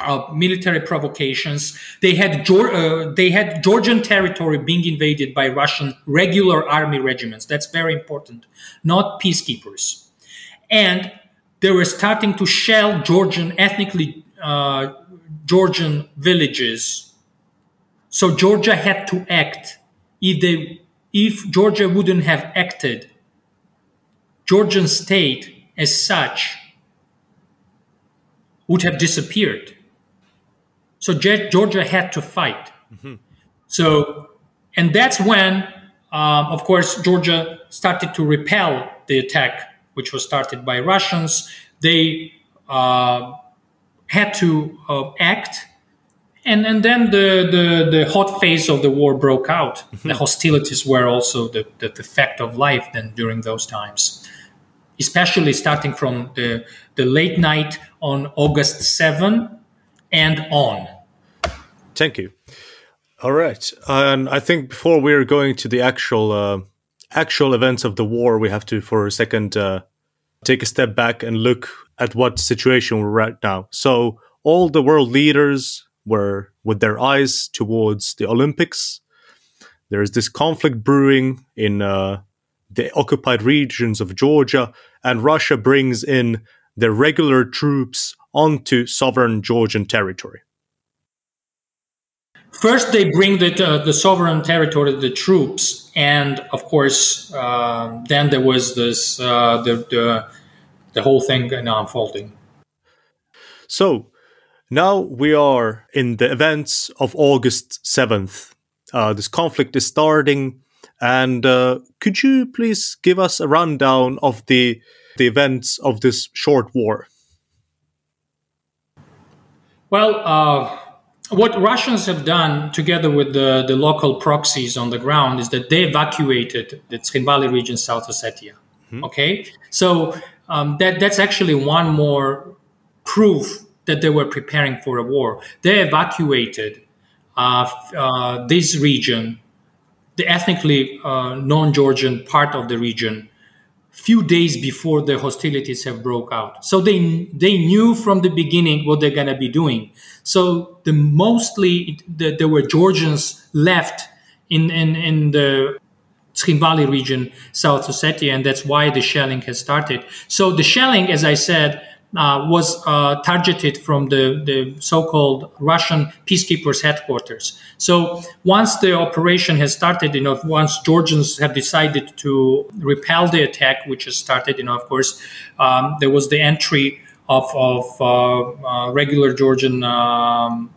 uh, military provocations. They had uh, they had Georgian territory being invaded by Russian regular army regiments. That's very important, not peacekeepers. And they were starting to shell Georgian ethnically uh, Georgian villages. So Georgia had to act if they if Georgia wouldn't have acted, Georgian state as such would have disappeared. So Georgia had to fight. Mm-hmm. So, and that's when, um, of course, Georgia started to repel the attack, which was started by Russians. They uh, had to uh, act and and then the, the, the hot phase of the war broke out. Mm-hmm. the hostilities were also the, the, the, fact of life then during those times, especially starting from the, the late night on August 7 and on. Thank you. All right. And I think before we're going to the actual uh, actual events of the war, we have to, for a second, uh, take a step back and look at what situation we're at now. So all the world leaders were with their eyes towards the Olympics. There is this conflict brewing in uh, the occupied regions of Georgia, and Russia brings in their regular troops onto sovereign Georgian territory. First, they bring the, uh, the sovereign territory, the troops, and of course, uh, then there was this uh, the, the the whole thing unfolding. So, now we are in the events of August 7th. Uh, this conflict is starting. And uh, could you please give us a rundown of the, the events of this short war? Well, uh, what Russians have done together with the, the local proxies on the ground is that they evacuated the Tskhinvali region, South Ossetia. Mm-hmm. Okay, so um, that that's actually one more proof that they were preparing for a war. They evacuated uh, uh, this region, the ethnically uh, non-Georgian part of the region, few days before the hostilities have broke out. So they they knew from the beginning what they're gonna be doing. So the mostly the, there were Georgians left in in, in the Tskhinvali region, South Ossetia, and that's why the shelling has started. So the shelling, as I said, uh, was uh, targeted from the, the so-called Russian peacekeepers headquarters. So once the operation has started, you know, once Georgians have decided to repel the attack, which has started, you know, of course, um, there was the entry of, of uh, uh regular Georgian um,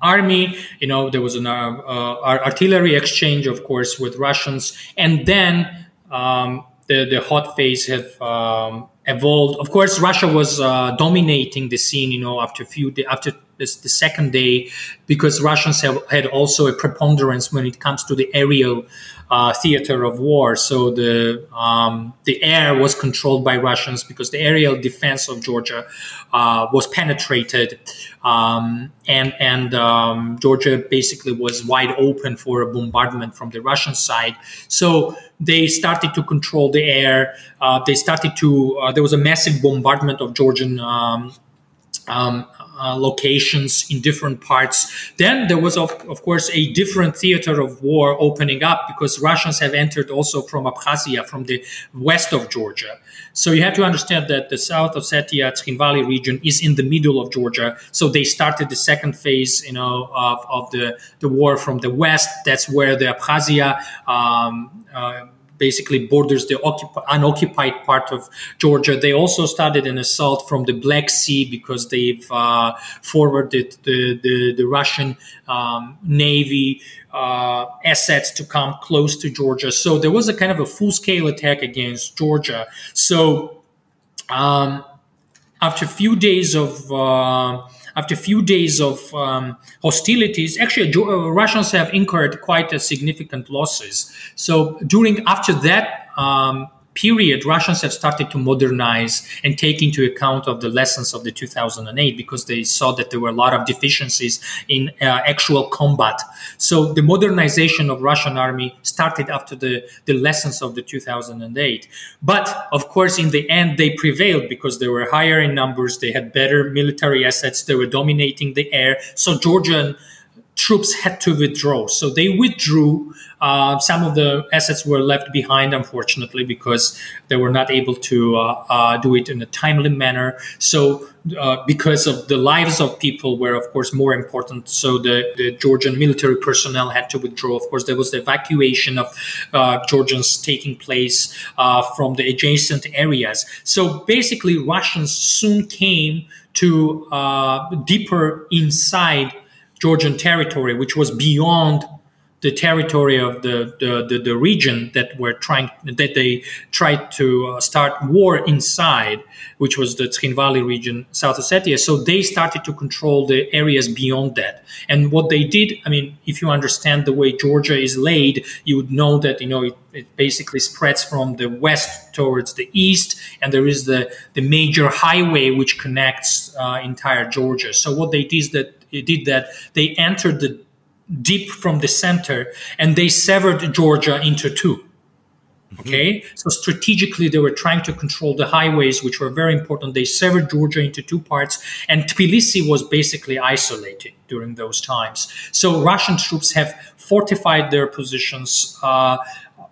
army. You know, there was an uh, artillery exchange, of course, with Russians, and then um, the the hot phase have um, evolved. Of course, Russia was uh, dominating the scene. You know, after a few after this, the second day, because Russians have had also a preponderance when it comes to the aerial uh, theater of war. So the um, the air was controlled by Russians because the aerial defense of Georgia uh, was penetrated, um, and and um, Georgia basically was wide open for a bombardment from the Russian side. So they started to control the air. Uh, they started to. Uh, there was a massive bombardment of Georgian. Um, um, uh, locations in different parts. Then there was, of, of course, a different theater of war opening up because Russians have entered also from Abkhazia, from the west of Georgia. So you have to understand that the South Ossetia, Valley region is in the middle of Georgia. So they started the second phase, you know, of, of the, the war from the west. That's where the Abkhazia um, uh, basically borders the occup- unoccupied part of Georgia. They also started an assault from the Black Sea because they've uh, forwarded the, the, the Russian um, Navy uh, assets to come close to Georgia. So there was a kind of a full scale attack against Georgia. So um, after a few days of uh, after a few days of um, hostilities, actually, uh, Russians have incurred quite a significant losses. So during after that um, period, Russians have started to modernize and take into account of the lessons of the 2008 because they saw that there were a lot of deficiencies in uh, actual combat. So the modernization of Russian army started after the, the lessons of the 2008. But of course, in the end, they prevailed because they were higher in numbers. They had better military assets. They were dominating the air. So Georgian troops had to withdraw. So they withdrew. Uh, some of the assets were left behind, unfortunately, because they were not able to uh, uh, do it in a timely manner. So, uh, because of the lives of people were, of course, more important. So the, the Georgian military personnel had to withdraw. Of course, there was the evacuation of uh, Georgians taking place from the adjacent areas. So basically, Russians soon came to deeper inside Georgian territory, which was beyond the territory of the, the, the, the, region that were trying that they tried to uh, start war inside, which was the Tskhinvali region, South Ossetia. So they started to control the areas beyond that. And what they did, I mean, if you understand the way Georgia is laid, you would know that you know it, it basically spreads from the west towards the east, and there is the the major highway which connects uh, entire Georgia. So what they did is that did that. They entered the deep from the center and they severed Georgia into two. Mm-hmm. Okay, mm-hmm. so strategically they were trying to control the highways, which were very important. They severed Georgia into two parts, and Tbilisi was basically isolated during those times. So Russian troops have fortified their positions uh,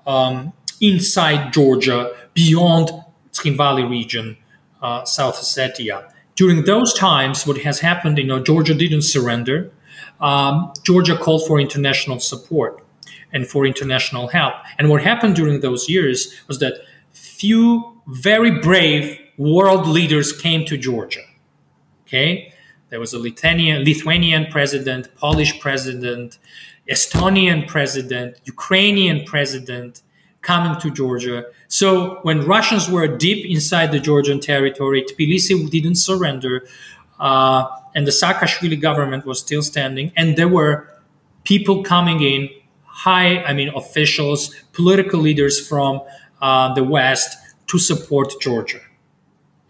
um, inside Georgia, beyond Tskhinvali region, uh, South Ossetia during those times, what has happened, you know, Georgia didn't surrender. Um, Georgia called for international support and for international help. And what happened during those years was that few very brave world leaders came to Georgia. Okay, there was a Lithuanian, Lithuanian president, Polish president, Estonian president, Ukrainian president, coming to Georgia. So when Russians were deep inside the Georgian territory, Tbilisi didn't surrender. uh, and the Saakashvili government was still standing, and there were people coming in, high, I mean, officials, political leaders from uh, the West to support Georgia.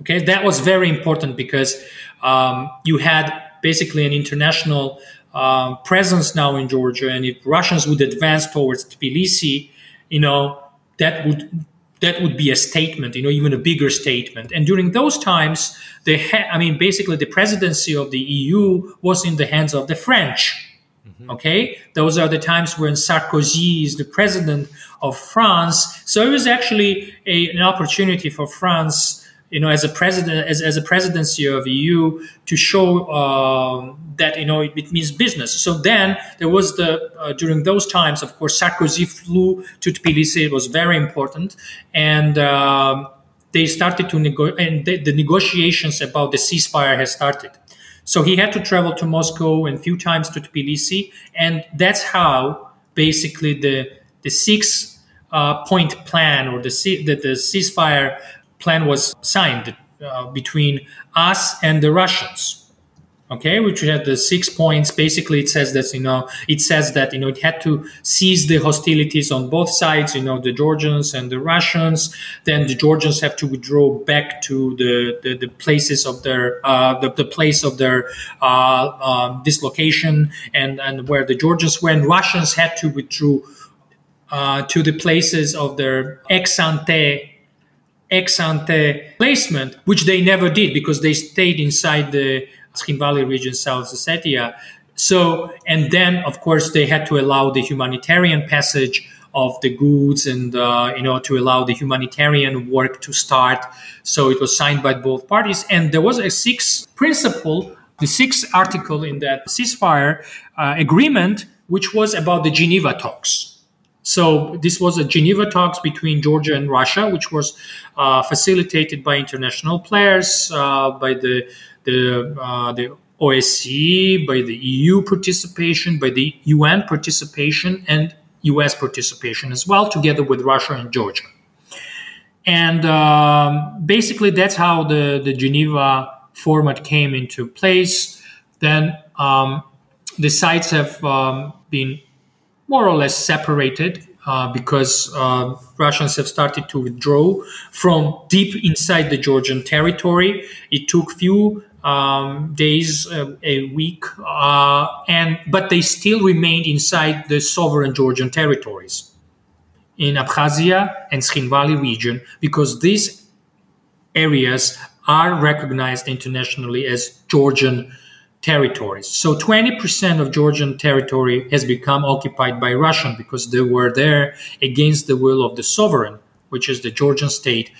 Okay, that was very important because um, you had basically an international uh, presence now in Georgia, and if Russians would advance towards Tbilisi, you know, that would that would be a statement, you know, even a bigger statement. And during those times, the ha- I mean, basically, the presidency of the EU was in the hands of the French. Mm-hmm. Okay, those are the times when Sarkozy is the president of France. So it was actually a, an opportunity for France you know, as a president, as, as a presidency of EU, to show um, that you know it, it, means business. So then there was the uh, during those times, of course, Sarkozy flew to Tbilisi. It was very important, and um, they started to negotiate, and the, the negotiations about the ceasefire has started. So he had to travel to Moscow and few times to Tbilisi, and that's how basically the the six uh, point plan or the, the, the ceasefire plan was signed uh, between us and the Russians. Okay, which had the six points. Basically, it says that you know it says that you know it had to cease the hostilities on both sides. You know the Georgians and the Russians. Then the Georgians have to withdraw back to the the, the places of their uh, the, the place of their uh, um, dislocation and and where the Georgians were. And Russians had to withdraw uh, to the places of their ex ante ex ante placement, which they never did because they stayed inside the Tskhinvali region, South Ossetia. So, and then of course they had to allow the humanitarian passage of the goods and uh, you know to allow the humanitarian work to start. So it was signed by both parties, and there was a sixth principle, the sixth article in that ceasefire uh, agreement, which was about the Geneva talks. So this was a Geneva talks between Georgia and Russia, which was uh, facilitated by international players, uh, by the the uh, the OSCE, by the EU participation, by the UN participation, and US participation as well, together with Russia and Georgia. And um, basically, that's how the the Geneva format came into place. Then um, the sites have um, been more or less separated uh, because uh, Russians have started to withdraw from deep inside the Georgian territory. It took few um, days, uh, a week, uh, and but they still remained inside the sovereign Georgian territories in Abkhazia and Tskhinvali region because these areas are recognized internationally as Georgian territories. So 20% of Georgian territory has become occupied by Russian because they were there against the will of the sovereign, which is the Georgian state.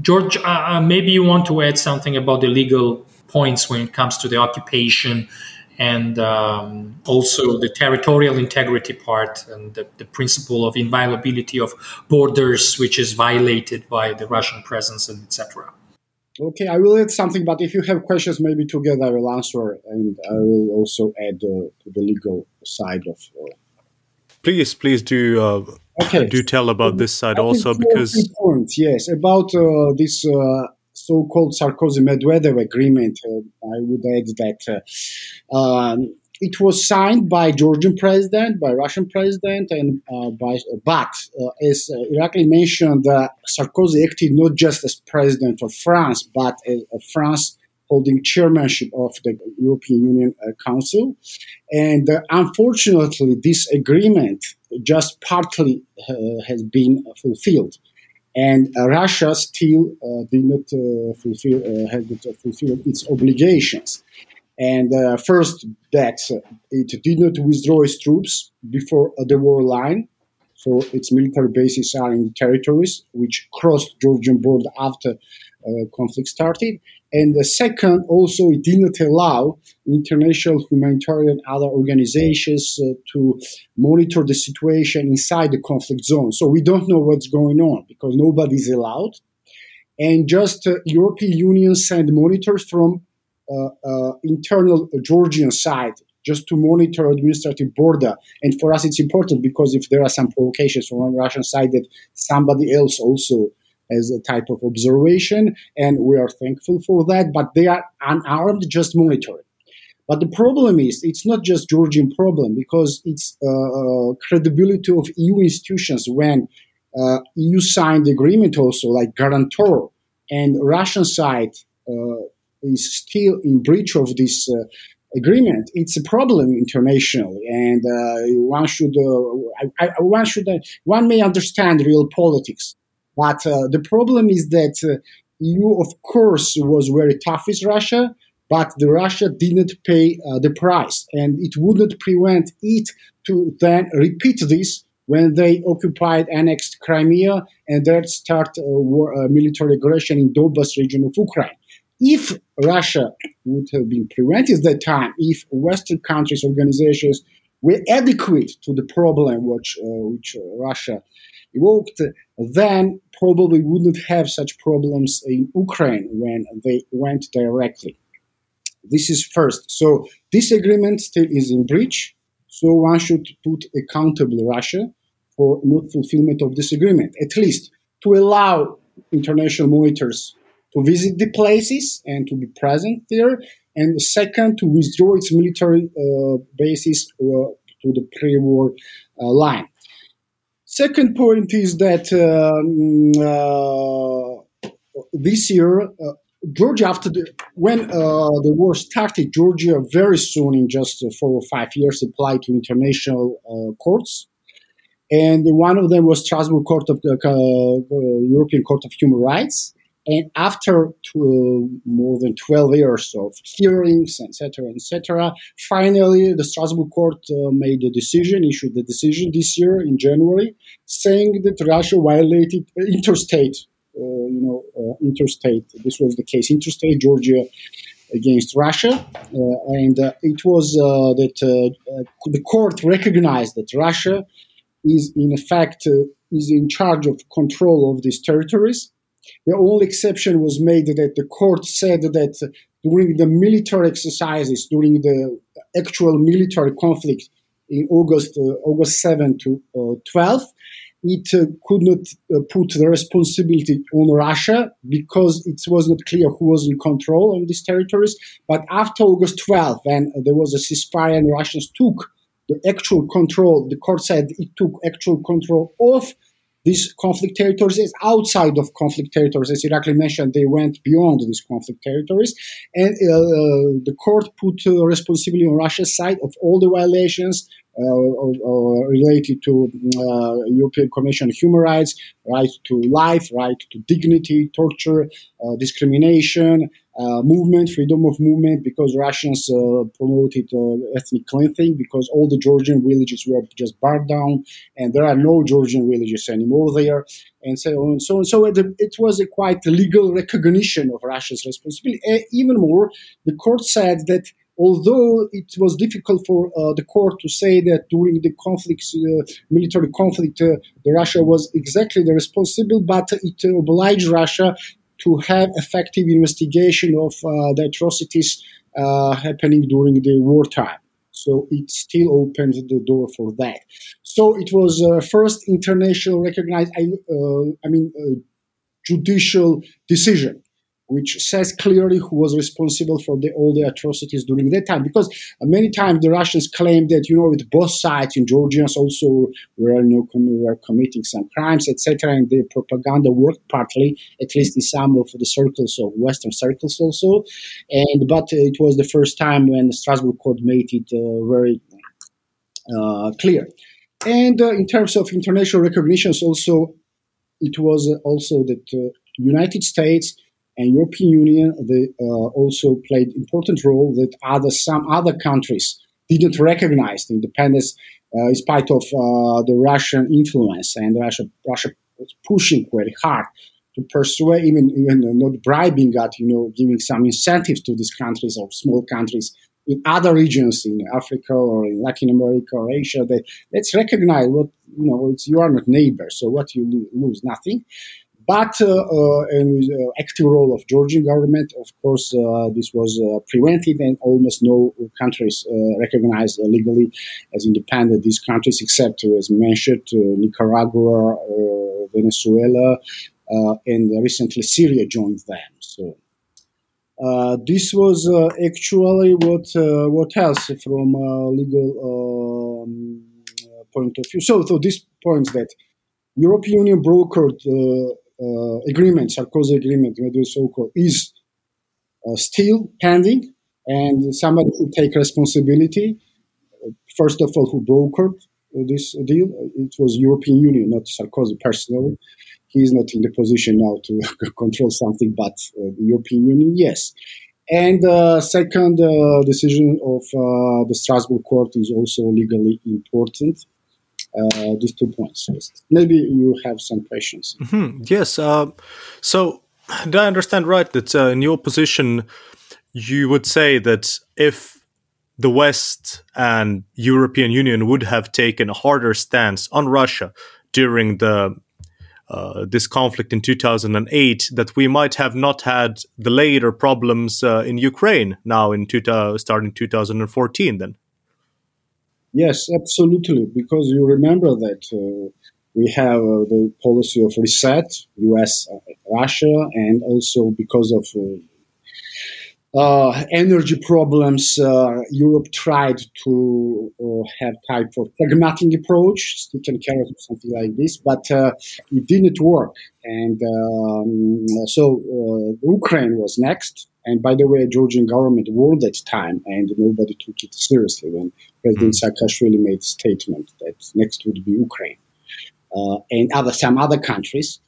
George, uh, uh, maybe you want to add something about the legal points when it comes to the occupation and um, also the territorial integrity part and the, the, principle of inviolability of borders, which is violated by the Russian presence and etc. Okay, I will add something, but if you have questions, maybe together I will answer, and I will also add uh, the legal side of. Uh, please, please do. Uh, okay. Do tell about this side I also because. Points, yes, about uh, this uh, so-called Sarkozy-Medvedev agreement. Uh, I would add that um, it was signed by Georgian president, by Russian president, and uh, by. But uh, as uh, Irakli mentioned, uh, Sarkozy acted not just as president of France, but as France holding chairmanship of the European Union uh, Council. And uh, unfortunately, this agreement just partly has been fulfilled and uh, Russia still uh, did not uh, fulfill its obligations. And uh, first, that it did not withdraw its troops before the war line. So its military bases are in territories which crossed Georgian border after uh, conflict started. And the second, also, it did not allow international humanitarian other organizations uh, to monitor the situation inside the conflict zone. So we don't know what's going on because nobody is allowed. And just uh, European Union sent monitors from uh, uh, internal Georgian side just to monitor administrative border. And for us, it's important because if there are some provocations from Russian side that somebody else also has a type of observation, and we are thankful for that. But they are unarmed, just monitoring. But the problem is, it's not just Georgian problem because it's uh, uh credibility of EU institutions when uh, EU signed agreement also like guarantor, and Russian side uh, is still in breach of this uh, agreement. It's a problem internationally, and uh, one should I, I, one should one may understand real politics, but the problem is that. EU, of course, was very tough with Russia, but the Russia didn't pay uh, the price, and it wouldn't prevent it to then repeat this when they occupied, annexed Crimea, and then start uh, war, uh, military aggression in Donbas region of Ukraine. If Russia would have been prevented at that time, if Western countries, organizations were adequate to the problem which, uh, which Russia evoked, then probably wouldn't have such problems in Ukraine when they went directly. This is first. So this agreement still is in breach. So one should put accountable Russia for not fulfillment of this agreement, at least to allow international monitors to visit the places and to be present there. And second, to withdraw its military uh, bases uh, to the pre-war uh, line. Second point is that um, uh, this year uh, Georgia, after the when uh, the war started, Georgia very soon, in just four or five years, applied to international courts, and one of them was Strasbourg Court of the uh, European Court of Human Rights. And after two, more than 12 years of hearings, etc., etc., finally the Strasbourg Court uh, made a decision, issued a decision this year in January, saying that Russia violated interstate uh, you know, uh, interstate. This was the case, interstate Georgia against Russia, uh, and it was that the court recognized that Russia is in effect is in charge of control of these territories. The only exception was made that the court said that during the military exercises, during the actual military conflict in August uh, August 7 to uh, 12, it uh, could not uh, put the responsibility on Russia because it was not clear who was in control of these territories. But after August 12, when there was a ceasefire and Russians took the actual control, the court said it took actual control of these conflict territories is outside of conflict territories. As Irakli mentioned, they went beyond these conflict territories. And uh, the court put uh, responsibility on Russia's side of all the violations, uh, related to uh, European Commission on Human Rights, right to life, right to dignity, torture, uh, discrimination, uh, movement, freedom of movement, because Russians uh, promoted uh, ethnic cleansing, because all the Georgian villages were just burned down, and there are no Georgian villages anymore there, and so on and so on. So it, was a quite legal recognition of Russia's responsibility. even more, the court said that although it was difficult for uh, the court to say that during the conflicts, uh, military conflict, uh, Russia was exactly the responsible, but it obliged Russia to have effective investigation of uh, the atrocities uh, happening during the wartime. So it still opened the door for that. So it was uh, first international recognized, I, I mean, judicial decision which says clearly who was responsible for the, all the atrocities during that time. Because many times the Russians claim that, you know, with both sides, in Georgians also were, you know, were committing some crimes, etc. And the propaganda worked partly, at least in some of the circles of Western circles also. And but it was the first time when the Strasbourg court made it uh, very uh, clear. And uh, in terms of international recognitions, also it was also that uh, United States and European Union they uh, also played important role that other some other countries didn't recognize the independence uh, in spite of uh, the Russian influence. And Russia Russia was pushing very hard to persuade even even not bribing but you know giving some incentives to these countries or small countries in other regions in Africa or in Latin America or Asia that let's recognize what you know you are not neighbors so what you lose nothing but uh, uh, with uh, active role of Georgian government, of course, this was prevented, and almost no countries recognized legally as independent these countries, except, as mentioned, Nicaragua, Venezuela, and recently Syria joined them. So uh, this was uh, actually what uh, what else from a legal um, point of view. So, so this points that European Union brokered agreement, Sarkozy agreement, so-called, is still pending, and somebody should take responsibility. First of all, who brokered this deal? It was European Union, not Sarkozy personally he is not in the position now to control something, but uh, the European Union, yes. And uh, second uh, decision of uh, the Strasbourg court is also legally important. Uh, these two points. Maybe you have some questions. Mm-hmm. Yes. Uh, so, do I understand right that in your position, you would say that if the West and European Union would have taken a harder stance on Russia during the uh, this conflict in 2008 that we might have not had the later problems uh, in Ukraine now in two, starting 2014 then. Yes, absolutely, because you remember that uh, we have uh, the policy of reset, US, uh, Russia, and also because of uh, energy problems, uh, Europe tried to uh, have type of pragmatic approach, stick and carrot something like this, but uh, it didn't work. And um, so uh, Ukraine was next. And by the way, Georgian government warned that time, and nobody took it seriously when President hmm. Saakashvili made a statement that next would be Ukraine uh, and other some other countries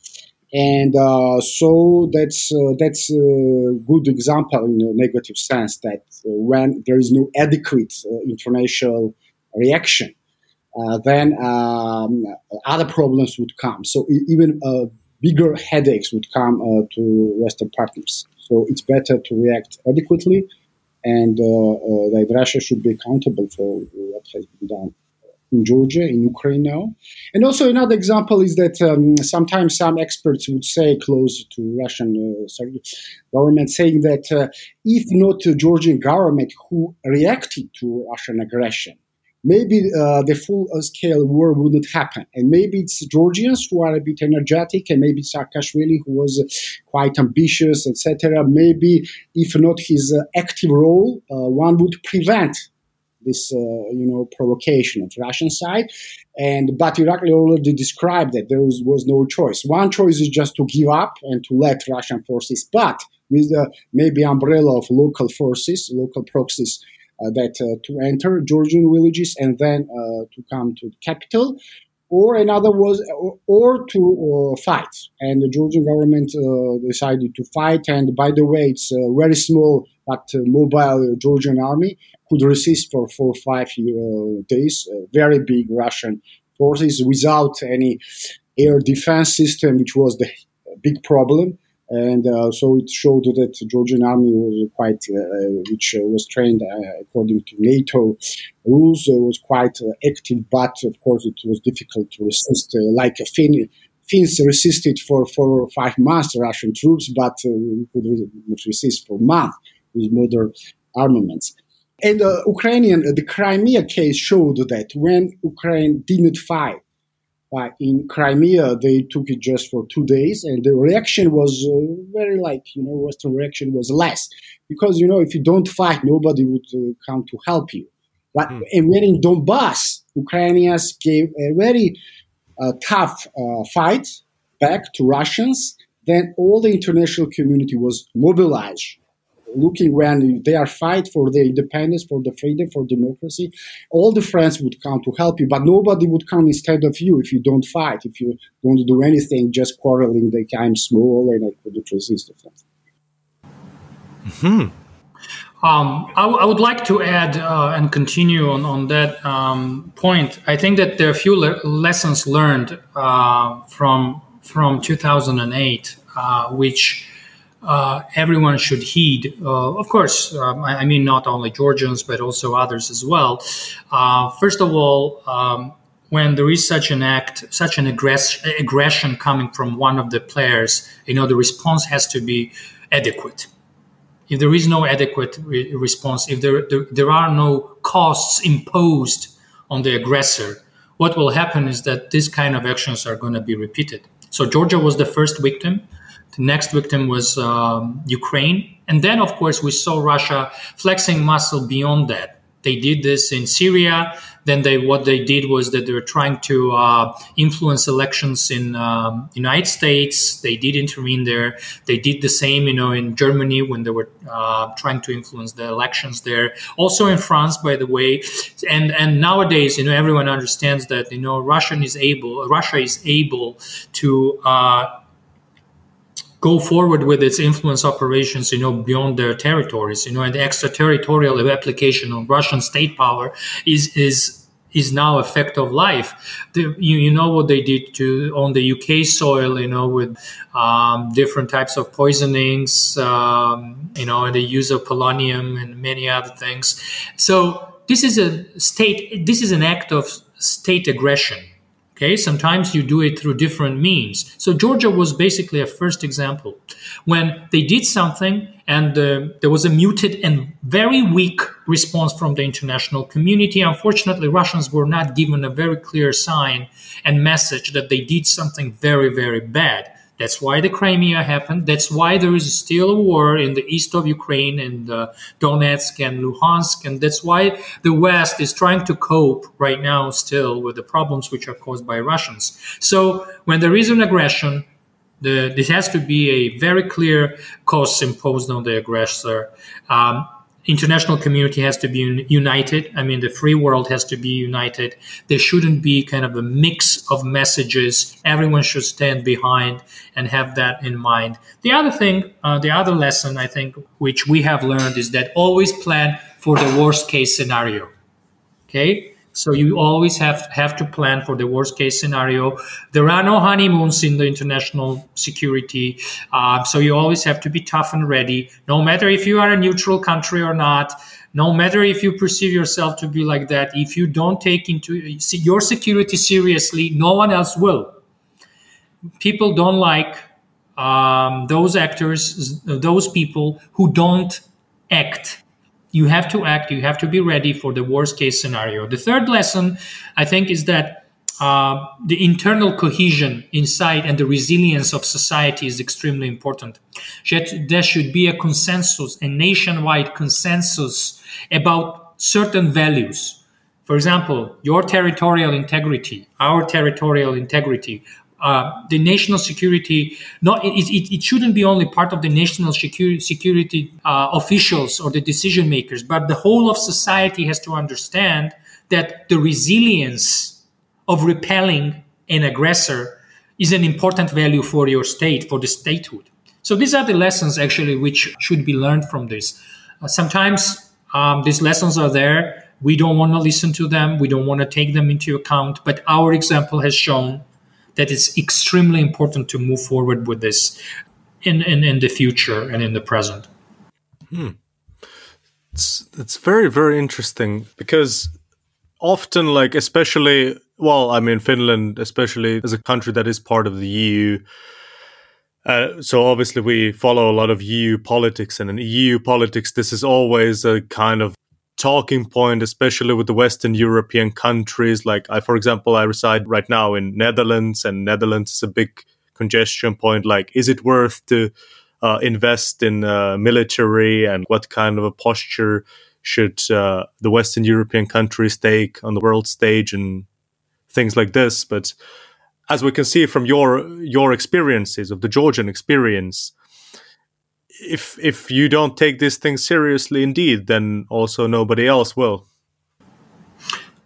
and uh, so that's uh, that's a good example in a negative sense that uh, when there is no adequate uh, international reaction, uh, then um, other problems would come. So even uh, bigger headaches would come to Western partners. So it's better to react adequately, and that Russia should be accountable for what has been done in Georgia, in Ukraine now. And also another example is that um, sometimes some experts would say, close to Russian uh, government, saying that uh, if not the Georgian government who reacted to Russian aggression, maybe uh, the full-scale war wouldn't happen. And maybe it's Georgians who are a bit energetic, and maybe Saakashvili who was quite ambitious, etc. Maybe if not his uh, active role, uh, one would prevent this uh, you know provocation of Russian side. And but Irakli already described that there was, was no choice. One choice is just to give up and to let Russian forces, but with the maybe umbrella of local forces, local proxies. Uh, that uh, to enter Georgian villages and then uh, to come to the capital, or another was or, or to uh, fight. And the Georgian government uh, decided to fight. And by the way, it's a very small but mobile Georgian army could resist for four or five days. very big Russian forces without any air defense system, which was the big problem. And uh, so it showed that the Georgian army was quite, uh, which uh, was trained uh, according to NATO rules, was quite active. But of course, it was difficult to resist. like Finn, Finns resisted for four or five months, Russian troops, but could resist for months with modern armaments. And uh, Ukrainian, uh, the Crimea case showed that when Ukraine didn't fight uh, in Crimea, they took it just for two days, and the reaction was uh, very like you know Western reaction was less because you know if you don't fight, nobody would uh, come to help you. But mm. and when in Donbass, Ukrainians gave a very uh, tough fight back to Russians. Then all the international community was mobilized looking when they are fight for the independence, for the freedom, for democracy, all the friends would come to help you, but nobody would come instead of you if you don't fight, if you don't do anything, just quarreling that I'm small and I couldn't resist or something. Hmm. Um, I, w- I would like to add uh, and continue on, on that um, point. I think that there are a few le- lessons learned uh, from from 2008, uh, which uh, everyone should heed. Uh, of course, um, I, I, mean not only Georgians but also others as well. Uh, first of all, um, when there is such an act, such an aggress- aggression coming from one of the players, you know the response has to be adequate. If there is no adequate re- response, if there, there there are no costs imposed on the aggressor, what will happen is that these kind of actions are going to be repeated So Georgia was the first victim. The next victim was um, Ukraine. And then, of course, we saw Russia flexing muscle beyond that. They did this in Syria. Then they what they did was that they were trying to uh, influence elections in um, United States. They did intervene there. They did the same, you know, in Germany when they were uh, trying to influence the elections there. Also in France, by the way. And and nowadays, you know, everyone understands that you know Russian is able Russia is able to. Uh, go forward with its influence operations, you know, beyond their territories, you know, and the extraterritorial application of Russian state power is is is now a fact of life. The, you, you know what they did to on the UK soil, you know, with um, different types of poisonings, um, you know, and the use of polonium and many other things. So this is a state. This is an act of state aggression Okay, sometimes you do it through different means. So Georgia was basically a first example when they did something and uh, there was a muted and very weak response from the international community. Unfortunately, Russians were not given a very clear sign and message that they did something very, very bad. That's why the Crimea happened. That's why there is still a war in the east of Ukraine and uh, Donetsk and Luhansk. And that's why the West is trying to cope right now still with the problems which are caused by Russians. So when there is an aggression, the, this has to be a very clear cost imposed on the aggressor. Um, international community has to be united. I mean, the free world has to be united. There shouldn't be kind of a mix of messages. Everyone should stand behind and have that in mind. The other thing, uh, the other lesson I think, which we have learned is that always plan for the worst case scenario. Okay. So you always have have to plan for the worst case scenario. There are no honeymoons in the international security, uh, so you always have to be tough and ready. No matter if you are a neutral country or not, no matter if you perceive yourself to be like that, if you don't take into your security seriously, no one else will. People don't like um, those actors, those people who don't act you have to act you have to be ready for the worst case scenario the third lesson i think is that uh, the internal cohesion inside and the resilience of society is extremely important. There should be a consensus, a nationwide consensus about certain values. For example, your territorial integrity, our territorial integrity, uh, the national security not it, it, it, shouldn't be only part of the national security, security uh, officials or the decision makers but the whole of society has to understand that the resilience of repelling an aggressor is an important value for your state for the statehood. So these are the lessons actually which should be learned from this. Uh, sometimes um, these lessons are there. We don't want to listen to them. We don't want to take them into account. But our example has shown that it's extremely important to move forward with this in, in, in the future and in the present. Hmm. It's, it's very, very interesting because often, like, especially, well, I mean, Finland, especially as a country that is part of the EU, uh, so obviously we follow a lot of EU politics, and in EU politics, this is always a kind of talking point, especially with the Western European countries. Like I, for example, I reside right now in Netherlands, and Netherlands is a big congestion point. Like, is it worth to uh, invest in uh, military, and what kind of a posture should uh, the Western European countries take on the world stage, and things like this? But as we can see from your your experiences of the Georgian experience, if if you don't take this thing seriously indeed then also nobody else will.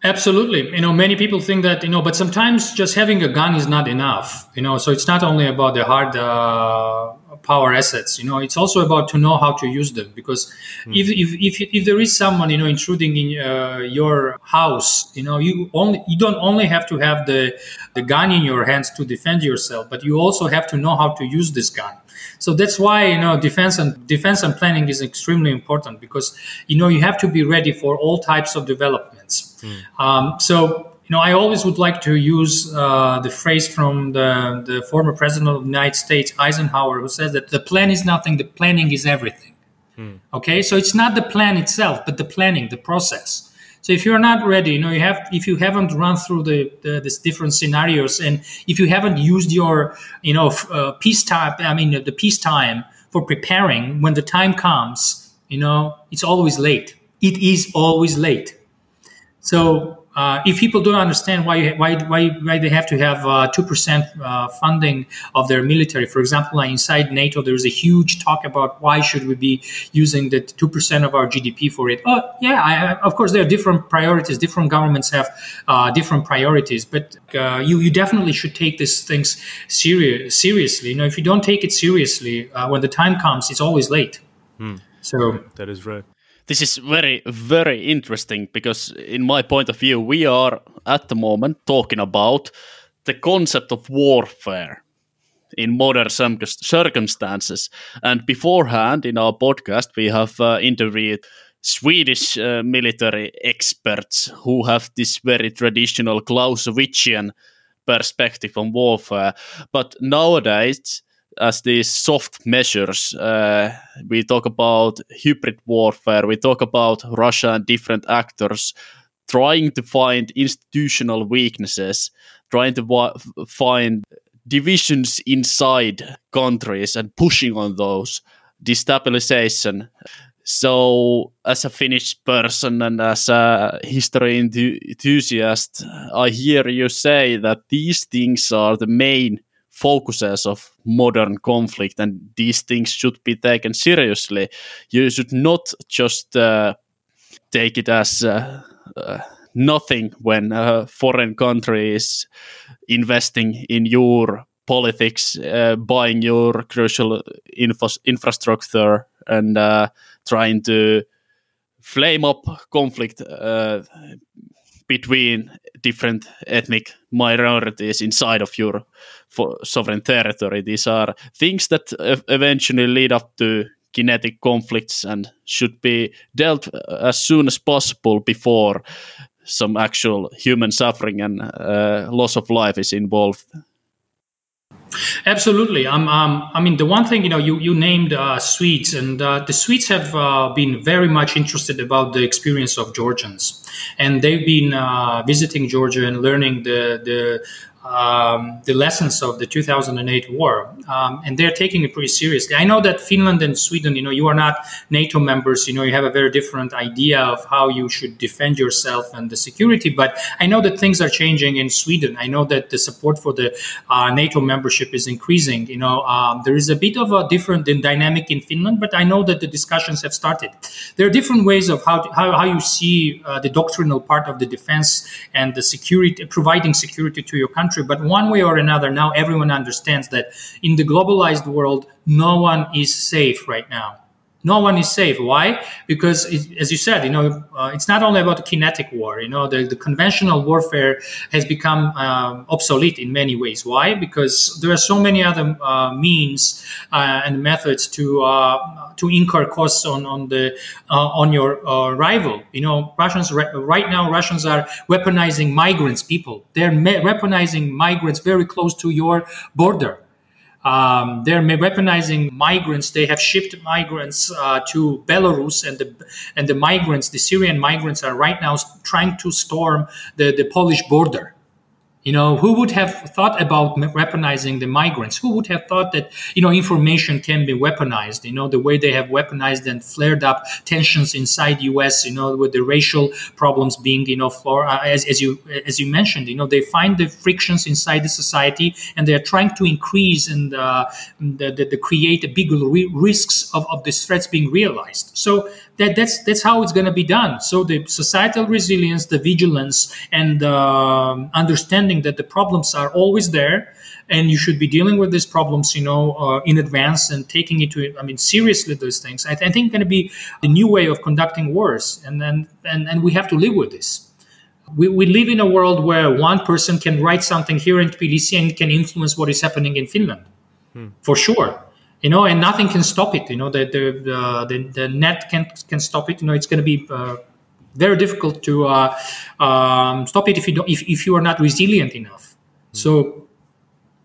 Absolutely. You know many people think that you know but sometimes just having a gun is not enough you know so it's not only about the hard uh, power assets you know it's also about to know how to use them because mm. if, if, if, if there is someone you know intruding in uh, your house you know you only you don't only have to have the the gun in your hands to defend yourself but you also have to know how to use this gun so that's why you know defense and defense and planning is extremely important because you know you have to be ready for all types of developments. Mm. Um, so you know, I always would like to use uh, the phrase from the, the former president of the United States, Eisenhower, who says that the plan is nothing, the planning is everything. Mm. Okay, so it's not the plan itself, but the planning, the process. So if you're not ready, you know, you have if you haven't run through the, the these different scenarios, and if you haven't used your, you know, uh, peace time, I mean, the peace time for preparing, when the time comes, you know, it's always late. It is always late. So uh, if people don't understand why why why, why they have to have uh, two uh, percent funding of their military, for example, inside NATO, there is a huge talk about why should we be using the two percent of our GDP for it. Oh, yeah, I, of course there are different priorities. Different governments have uh, different priorities, but uh, you you definitely should take these things serious seriously. You know, if you don't take it seriously, uh, when the time comes, it's always late. Hmm. So that is right this is very very interesting because in my point of view we are at the moment talking about the concept of warfare in modern circumstances. And beforehand in our podcast we have uh, interviewed swedish uh, military experts who have this very traditional clausewitzian perspective on warfare. But nowadays as these soft measures. Uh, we talk about hybrid warfare. We talk about Russia and different actors trying to find institutional weaknesses, trying to wa- find divisions inside countries and pushing on those destabilization. So, as a Finnish person and as a history enthusiast, I hear you say that these things are the main focuses of modern conflict and these things should be taken seriously. You should not just uh, take it as uh, uh, nothing when a foreign country is investing in your politics uh, buying your crucial info- infrastructure and uh, trying to flame up conflict uh, between different ethnic minorities inside of your sovereign territory. These are things that eventually lead up to kinetic conflicts and should be dealt as soon as possible before some actual human suffering and uh, loss of life is involved. Absolutely. Um, um, I mean, the one thing you know, you you named uh, Swedes, and uh, the Swedes have uh, been very much interested about the experience of Georgians, and they've been uh, visiting Georgia and learning the the um, the lessons of the 2008 war, um, and they're taking it pretty seriously. I know that Finland and Sweden, you know, you are not NATO members. You know, you have a very different idea of how you should defend yourself and the security. But I know that things are changing in Sweden. I know that the support for the uh, NATO membership is increasing. You know, um, there is a bit of a different dynamic in Finland, but I know that the discussions have started. There are different ways of how to, how, how you see uh, the doctrinal part of the defense and the security, providing security to your country country. But one way or another, now everyone understands that in the globalized world, no one is safe right now. No one is safe. Why? Because, it, as you said, you know, uh, it's not only about kinetic war. You know, the, the conventional warfare has become uh, obsolete in many ways. Why? Because there are so many other uh, means uh, and methods to uh, to incur costs on on the uh, on your rival. You know, Russians right now Russians are weaponizing migrants. People they're weaponizing migrants very close to your border um, they're weaponizing migrants. They have shipped migrants uh, to Belarus, and the and the migrants, the Syrian migrants, are right now trying to storm the, the Polish border. You know, who would have thought about weaponizing the migrants? Who would have thought that, you know, information can be weaponized? You know, the way they have weaponized and flared up tensions inside U.S., you know, with the racial problems being, you know, for, uh, as, as you as you mentioned, you know, they find the frictions inside the society and they're trying to increase and uh, the, the, the, create bigger re- risks of, of these threats being realized. So that that's that's how it's going to be done. So the societal resilience, the vigilance, and uh, understanding that the problems are always there, and you should be dealing with these problems, you know, uh, in advance and taking it to, I mean, seriously those things. I, th- I think going to be the new way of conducting wars, and and and, and we have to live with this. We, we live in a world where one person can write something here in Tbilisi and can influence what is happening in Finland, hmm. for sure you know, and nothing can stop it. You know, the the uh, the, the, net can can stop it. You know, it's going to be uh, very difficult to uh, um, stop it if you don't, if, if you are not resilient enough. Mm-hmm. So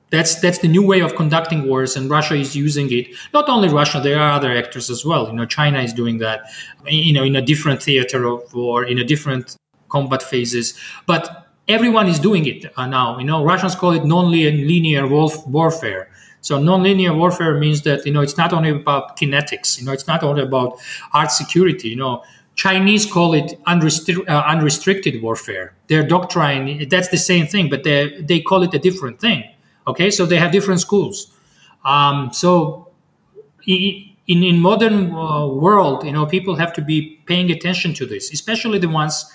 that's that's the new way of conducting wars, and Russia is using it. Not only Russia, there are other actors as well. You know, China is doing that. You know, in a different theater of war, in a different combat phases. But everyone is doing it uh, now. You know, Russians call it non-linear warfare. So non-linear warfare means that you know it's not only about kinetics. You know, it's not only about art security. You know, Chinese call it unrestri- uh, unrestricted warfare. Their doctrine that's the same thing, but they they call it a different thing. Okay, so they have different schools. Um, so in in modern uh, world, you know, people have to be paying attention to this, especially the ones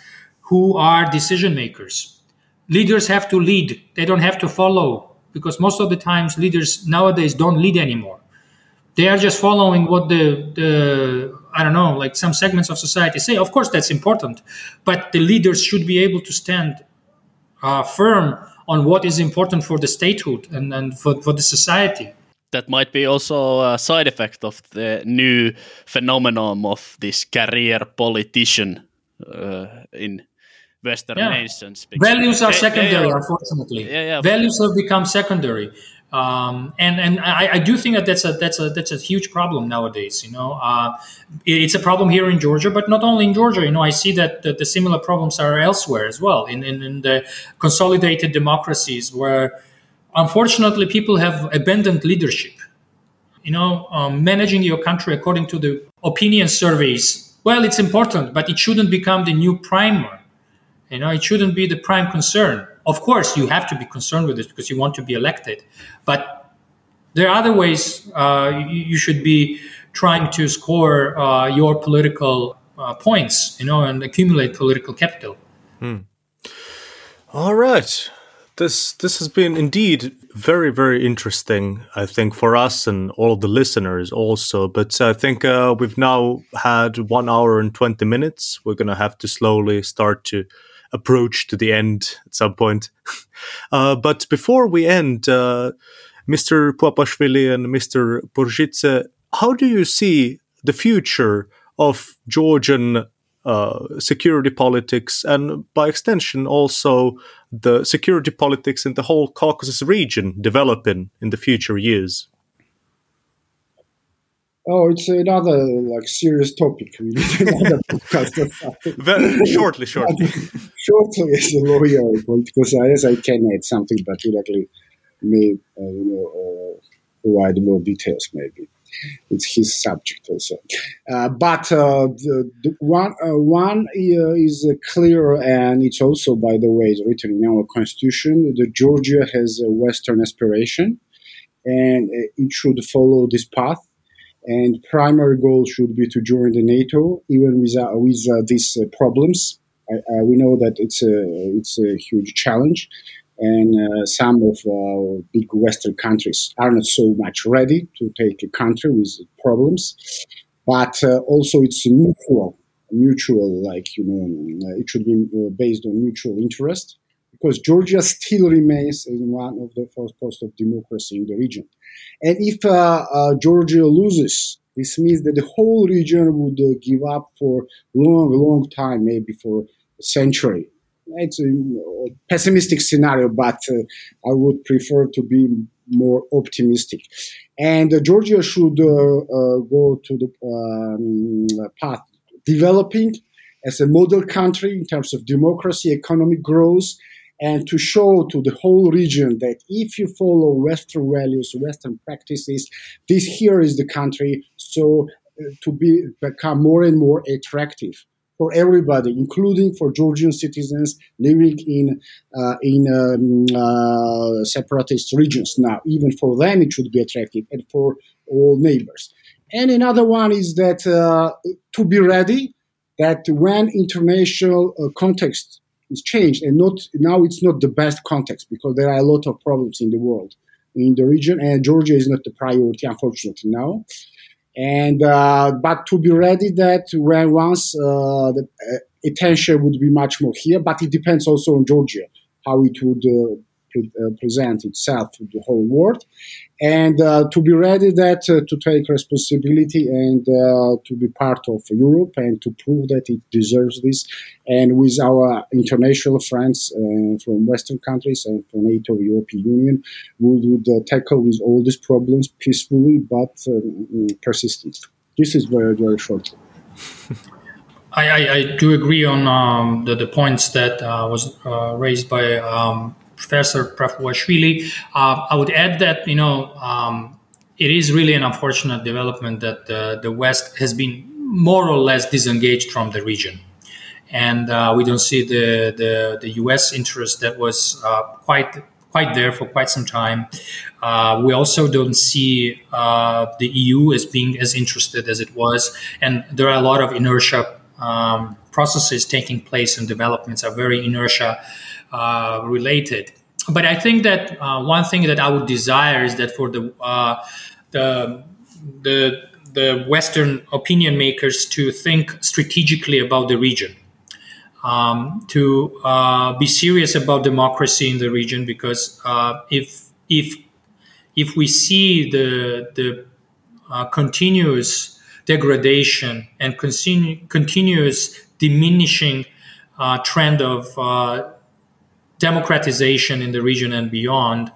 who are decision makers. Leaders have to lead; they don't have to follow because most of the times leaders nowadays don't lead anymore. They are just following what the, the I don't know, like some segments of society say. Of course, that's important, but the leaders should be able to stand uh, firm on what is important for the statehood and, and for, for the society. That might be also a side effect of the new phenomenon of this career politician uh, in Western yeah. nations. Values are they, secondary, they are, unfortunately. Yeah, yeah. Values have become secondary, um, and and I, I, do think that that's a that's a that's a huge problem nowadays. You know, uh, it's a problem here in Georgia, but not only in Georgia. You know, I see that the, the similar problems are elsewhere as well in, in, in the consolidated democracies where, unfortunately, people have abandoned leadership. You know, um, managing your country according to the opinion surveys. Well, it's important, but it shouldn't become the new primer you know, it shouldn't be the prime concern. Of course, you have to be concerned with this because you want to be elected, but there are other ways uh, you, you, should be trying to score uh, your political uh, points, you know, and accumulate political capital. Hmm. All right. This this has been indeed very very interesting. I think for us and all the listeners also. But I think uh, we've now had one hour and twenty minutes. We're gonna have to slowly start to approach to the end at some point. uh, but before we end, uh, Mr. Papuashvili and Mr. Porchkhidze, how do you see the future of Georgian uh, security politics and by extension also the security politics in the whole Caucasus region developing in the future years? Oh, it's another like serious topic. We need another podcast. Very shortly, shortly. shortly, as a lawyer, political science, I can add something, but directly may uh, you know uh, provide more details. Maybe it's his subject also. Uh, but uh, the, the one uh, one is clear, and it's also, by the way, written in our constitution. That Georgia has a Western aspiration, and it should follow this path and primary goal should be to join the NATO, even with uh, with uh, these uh, problems. we know that it's a it's a huge challenge, and uh, some of uh, big Western countries are not so much ready to take a country with problems. But uh, also, it's mutual, mutual. Like you know, it should be based on mutual interest because Georgia still remains in one of the first post of democracy in the region. And if uh, uh, Georgia loses, this means that the whole region would uh, give up for long, long time, maybe for a century. It's a pessimistic scenario, but uh, I would prefer to be more optimistic. And uh, Georgia should uh, go to the um, path developing as a model country in terms of democracy, economic growth, and to show to the whole region that if you follow Western values, Western practices, this here is the country. So uh, to be become more and more attractive for everybody, including for Georgian citizens living in uh, in um, uh, separatist regions. Now, even for them, it should be attractive, and for all neighbors. And another one is that uh, to be ready that when international uh, context is changed and not now it's not the best context because there are a lot of problems in the world in the region and georgia is not the priority unfortunately now. And uh, but to be ready that when once uh, the uh, attention would be much more here but it depends also on georgia how it would uh, pre- uh, present itself to the whole world and uh, to be ready that uh, to take responsibility and to be part of Europe and to prove that it deserves this. And with our international friends from Western countries and from NATO, European Union, we would tackle with all these problems peacefully but um, persistently. This is very very short. I, I, I, do agree on um, the, the points that uh, was uh, raised by um, Professor Papuashvili. Uh, I would add that you know um, it is really an unfortunate development that the West has been more or less disengaged from the region, and uh, we don't see the, the, the U.S. interest that was uh, quite quite there for quite some time. Uh, we also don't see the EU as being as interested as it was, and there are a lot of inertia um, processes taking place and developments are very inertia uh, related. But I think that uh, one thing that I would desire is that for the uh, the the the Western opinion makers to think strategically about the region, um, to uh, be serious about democracy in the region, because if if if we see the the uh, continuous degradation and continu- continuous diminishing uh, trend of uh, democratization in the region and beyond,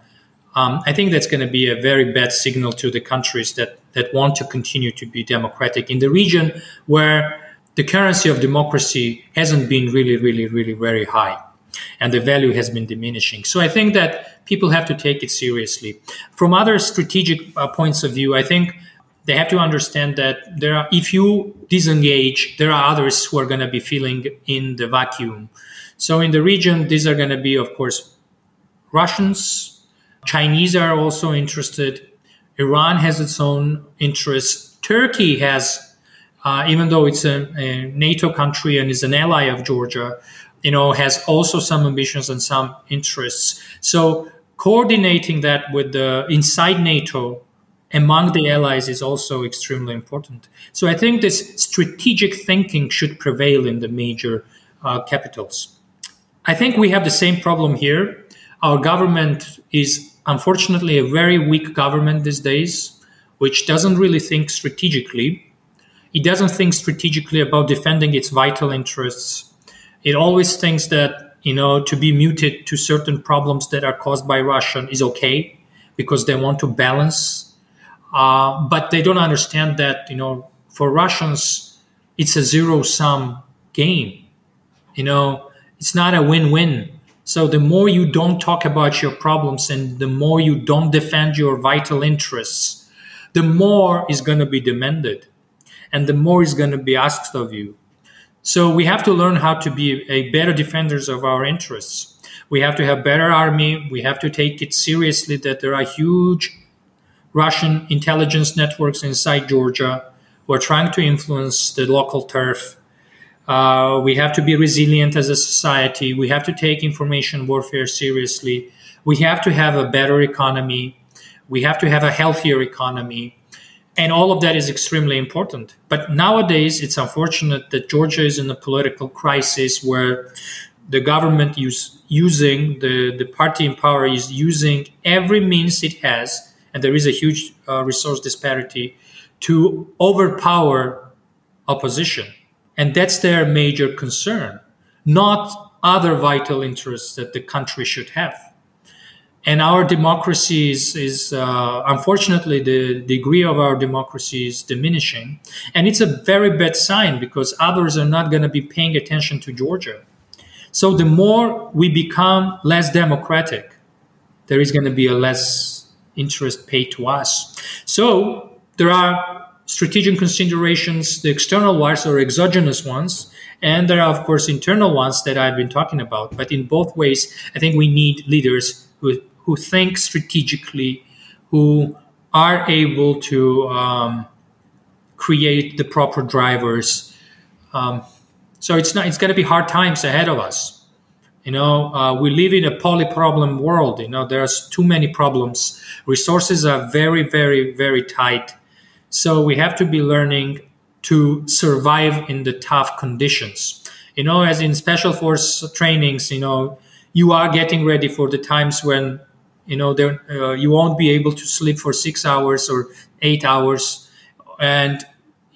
um, I think that's going to be a very bad signal to the countries that, that want to continue to be democratic in the region where the currency of democracy hasn't been really, really, really very high and the value has been diminishing. So I think that people have to take it seriously. From other strategic uh, points of view, I think they have to understand that there are if you disengage there are others who are going to be filling in the vacuum. So in the region these are going to be of course russians. Chinese are also interested. Iran has its own interests. Turkey has uh, even though it's a, a, nato country and is an ally of georgia you know has also some ambitions and some interests. So coordinating that with the inside nato among the allies is also extremely important. So I think this strategic thinking should prevail in the major uh, capitals. I think we have the same problem here. Our government is unfortunately a very weak government these days, which doesn't really think strategically. It doesn't think strategically about defending its vital interests. It always thinks that, you know, to be muted to certain problems that are caused by Russia is okay because they want to balance uh, but they don't understand that you know for Russians it's a zero sum game. You know it's not a win win. So the more you don't talk about your problems and the more you don't defend your vital interests, the more is going to be demanded, and the more is going to be asked of you. So we have to learn how to be a better defenders of our interests. We have to have better army. We have to take it seriously that there are huge Russian intelligence networks inside Georgia who are trying to influence the local turf. Uh, we have to be resilient as a society. We have to take information warfare seriously. We have to have a better economy. We have to have a healthier economy. And all of that is extremely important. But nowadays, it's unfortunate that Georgia is in a political crisis where the government is using, the, the party in power is using every means it has and there is a huge uh, resource disparity to overpower opposition. And that's their major concern, not other vital interests that the country should have. And our democracy is, is uh, unfortunately, the degree of our democracy is diminishing. And it's a very bad sign because others are not going to be paying attention to Georgia. So the more we become less democratic, there is going to be a less interest paid to us. So there are strategic considerations, the external ones or exogenous ones, and there are of course internal ones that I've been talking about. But in both ways, I think we need leaders who who think strategically, who are able to um, create the proper drivers. Um, so it's not it's going to be hard times ahead of us. You know, uh, we live in a poly-problem world. You know, there's too many problems. Resources are very, very, very tight. So we have to be learning to survive in the tough conditions. You know, as in special force trainings, you know, you are getting ready for the times when, you know, there, uh, you won't be able to sleep for six hours or eight hours, and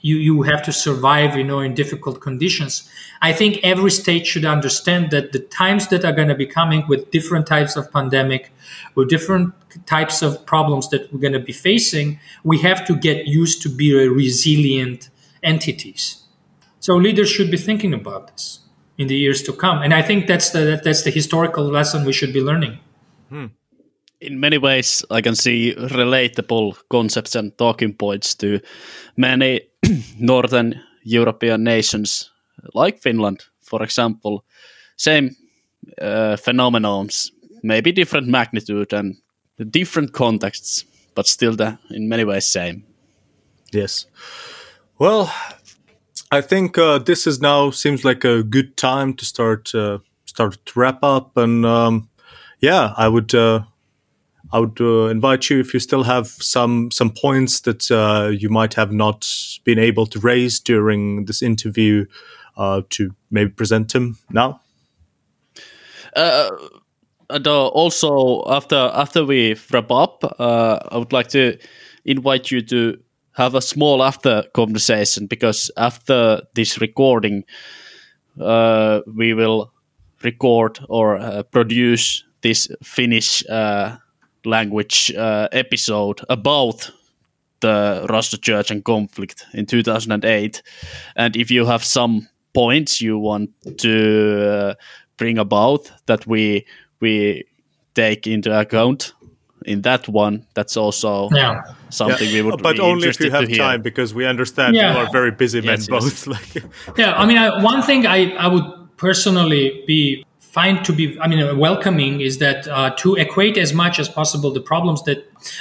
you you have to survive you know in difficult conditions i think every state should understand that the times that are going to be coming with different types of pandemic with different types of problems that we're going to be facing we have to get used to be resilient entities So leaders should be thinking about this in the years to come, and I think that's the that's the historical lesson we should be learning. Hmm. In many ways, I can see relatable concepts and talking points to many northern European nations, like Finland, for example. Same uh, phenomenons, maybe different magnitude and different contexts, but still the, in many ways same. Yes. Well, I think uh, this is now seems like a good time to start uh, start to wrap up, and um, yeah, I would uh, I would uh, invite you if you still have some some points that uh, you might have not been able to raise during this interview uh, to maybe present them now. and also after after we wrap up, I would like to invite you to have a small after conversation because after this recording, uh, we will record or uh, produce this Finnish uh, language uh, episode about the Russia Church and conflict in 2008. And if you have some points you want to uh, bring about that we we take into account in that one, that's also yeah. something yeah. we would. But only if you have time, because we understand yeah. you are very busy men yes, both. Yeah, I mean, I, one thing I I would personally be fine to be, I mean, welcoming is that uh, to equate as much as possible the problems that,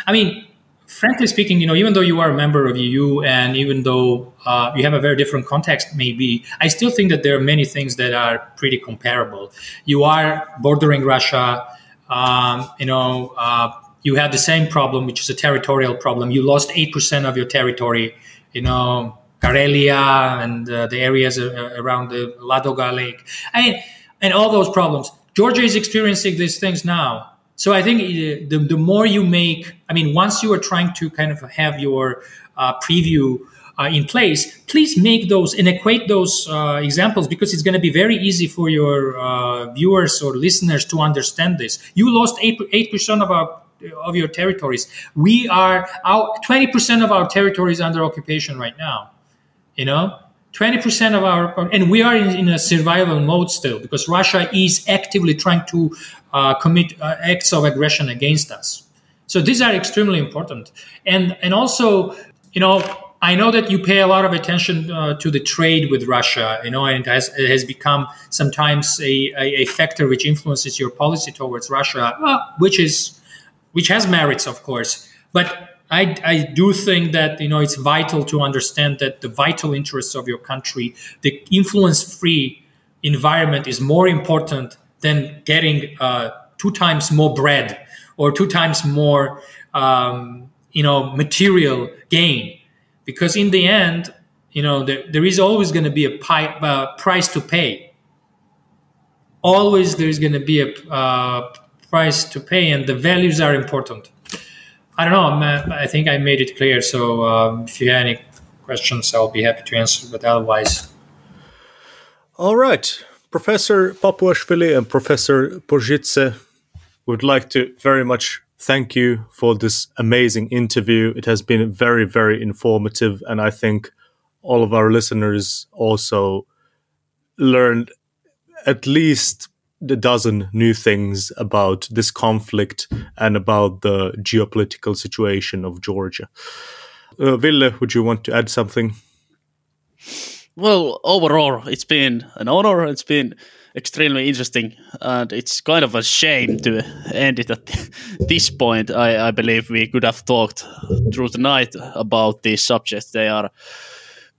I mean, frankly speaking, you know, even though you are a member of EU and even though uh, you have a very different context, maybe, I still think that there are many things that are pretty comparable. You are bordering Russia. Um, you know, uh, you have the same problem, which is a territorial problem. You lost 8% of your territory, you know, Karelia and uh, the areas uh, around the Ladoga Lake. I mean, and all those problems. Georgia is experiencing these things now. So I think uh, the, the more you make, I mean, once you are trying to kind of have your uh, preview uh, in place, please make those and equate those uh, examples because it's going to be very easy for your uh, viewers or listeners to understand this. You lost 8 percent of our of your territories. We are our 20% of our territories under occupation right now. You know, 20% of our, and we are in, in, a survival mode still because Russia is actively trying to uh, commit uh, acts of aggression against us. So these are extremely important. And, and also, you know, I know that you pay a lot of attention uh, to the trade with Russia, you know, and has, it has become sometimes a, a, a, factor which influences your policy towards Russia, which is which has merits, of course. But I, I do think that you know it's vital to understand that the vital interests of your country, the influence-free environment, is more important than getting uh, two times more bread or two times more um, you know material gain, because in the end, you know there, there is always going to be a pi- uh, price to pay. Always, there's going to be a uh, price to pay, and the values are important. I don't know. I think I made it clear. So um, if you have any questions, I'll be happy to answer. But otherwise, all right, Professor Papuashvili and Professor Porchkhidze would like to very much thank you for this amazing interview. It has been very, very informative, and I think all of our listeners also learned at least a dozen new things about this conflict and about the geopolitical situation of Georgia. Uh, Ville, would you want to add something? Well, overall, it's been an honor. It's been extremely interesting, and it's kind of a shame to end it at this point. I, I believe we could have talked through the night about these subjects. They are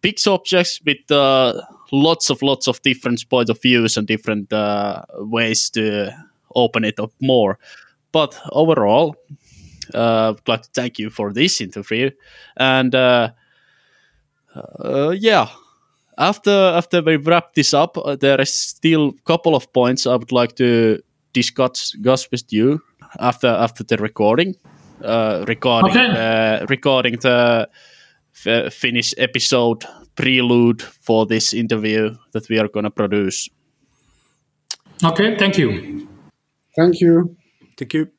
big subjects with uh, lots of lots of different point of views and different uh, ways to open it up more. But overall, uh, I'd like to thank you for this interview. And uh, uh yeah, after after we wrap this up, uh, there is still a couple of points I would like to discuss, discuss with you after after the recording. Uh, regarding okay. regarding the f- Finnish episode prelude for this interview that we are going to produce. Okay, thank you. Thank you. Thank you.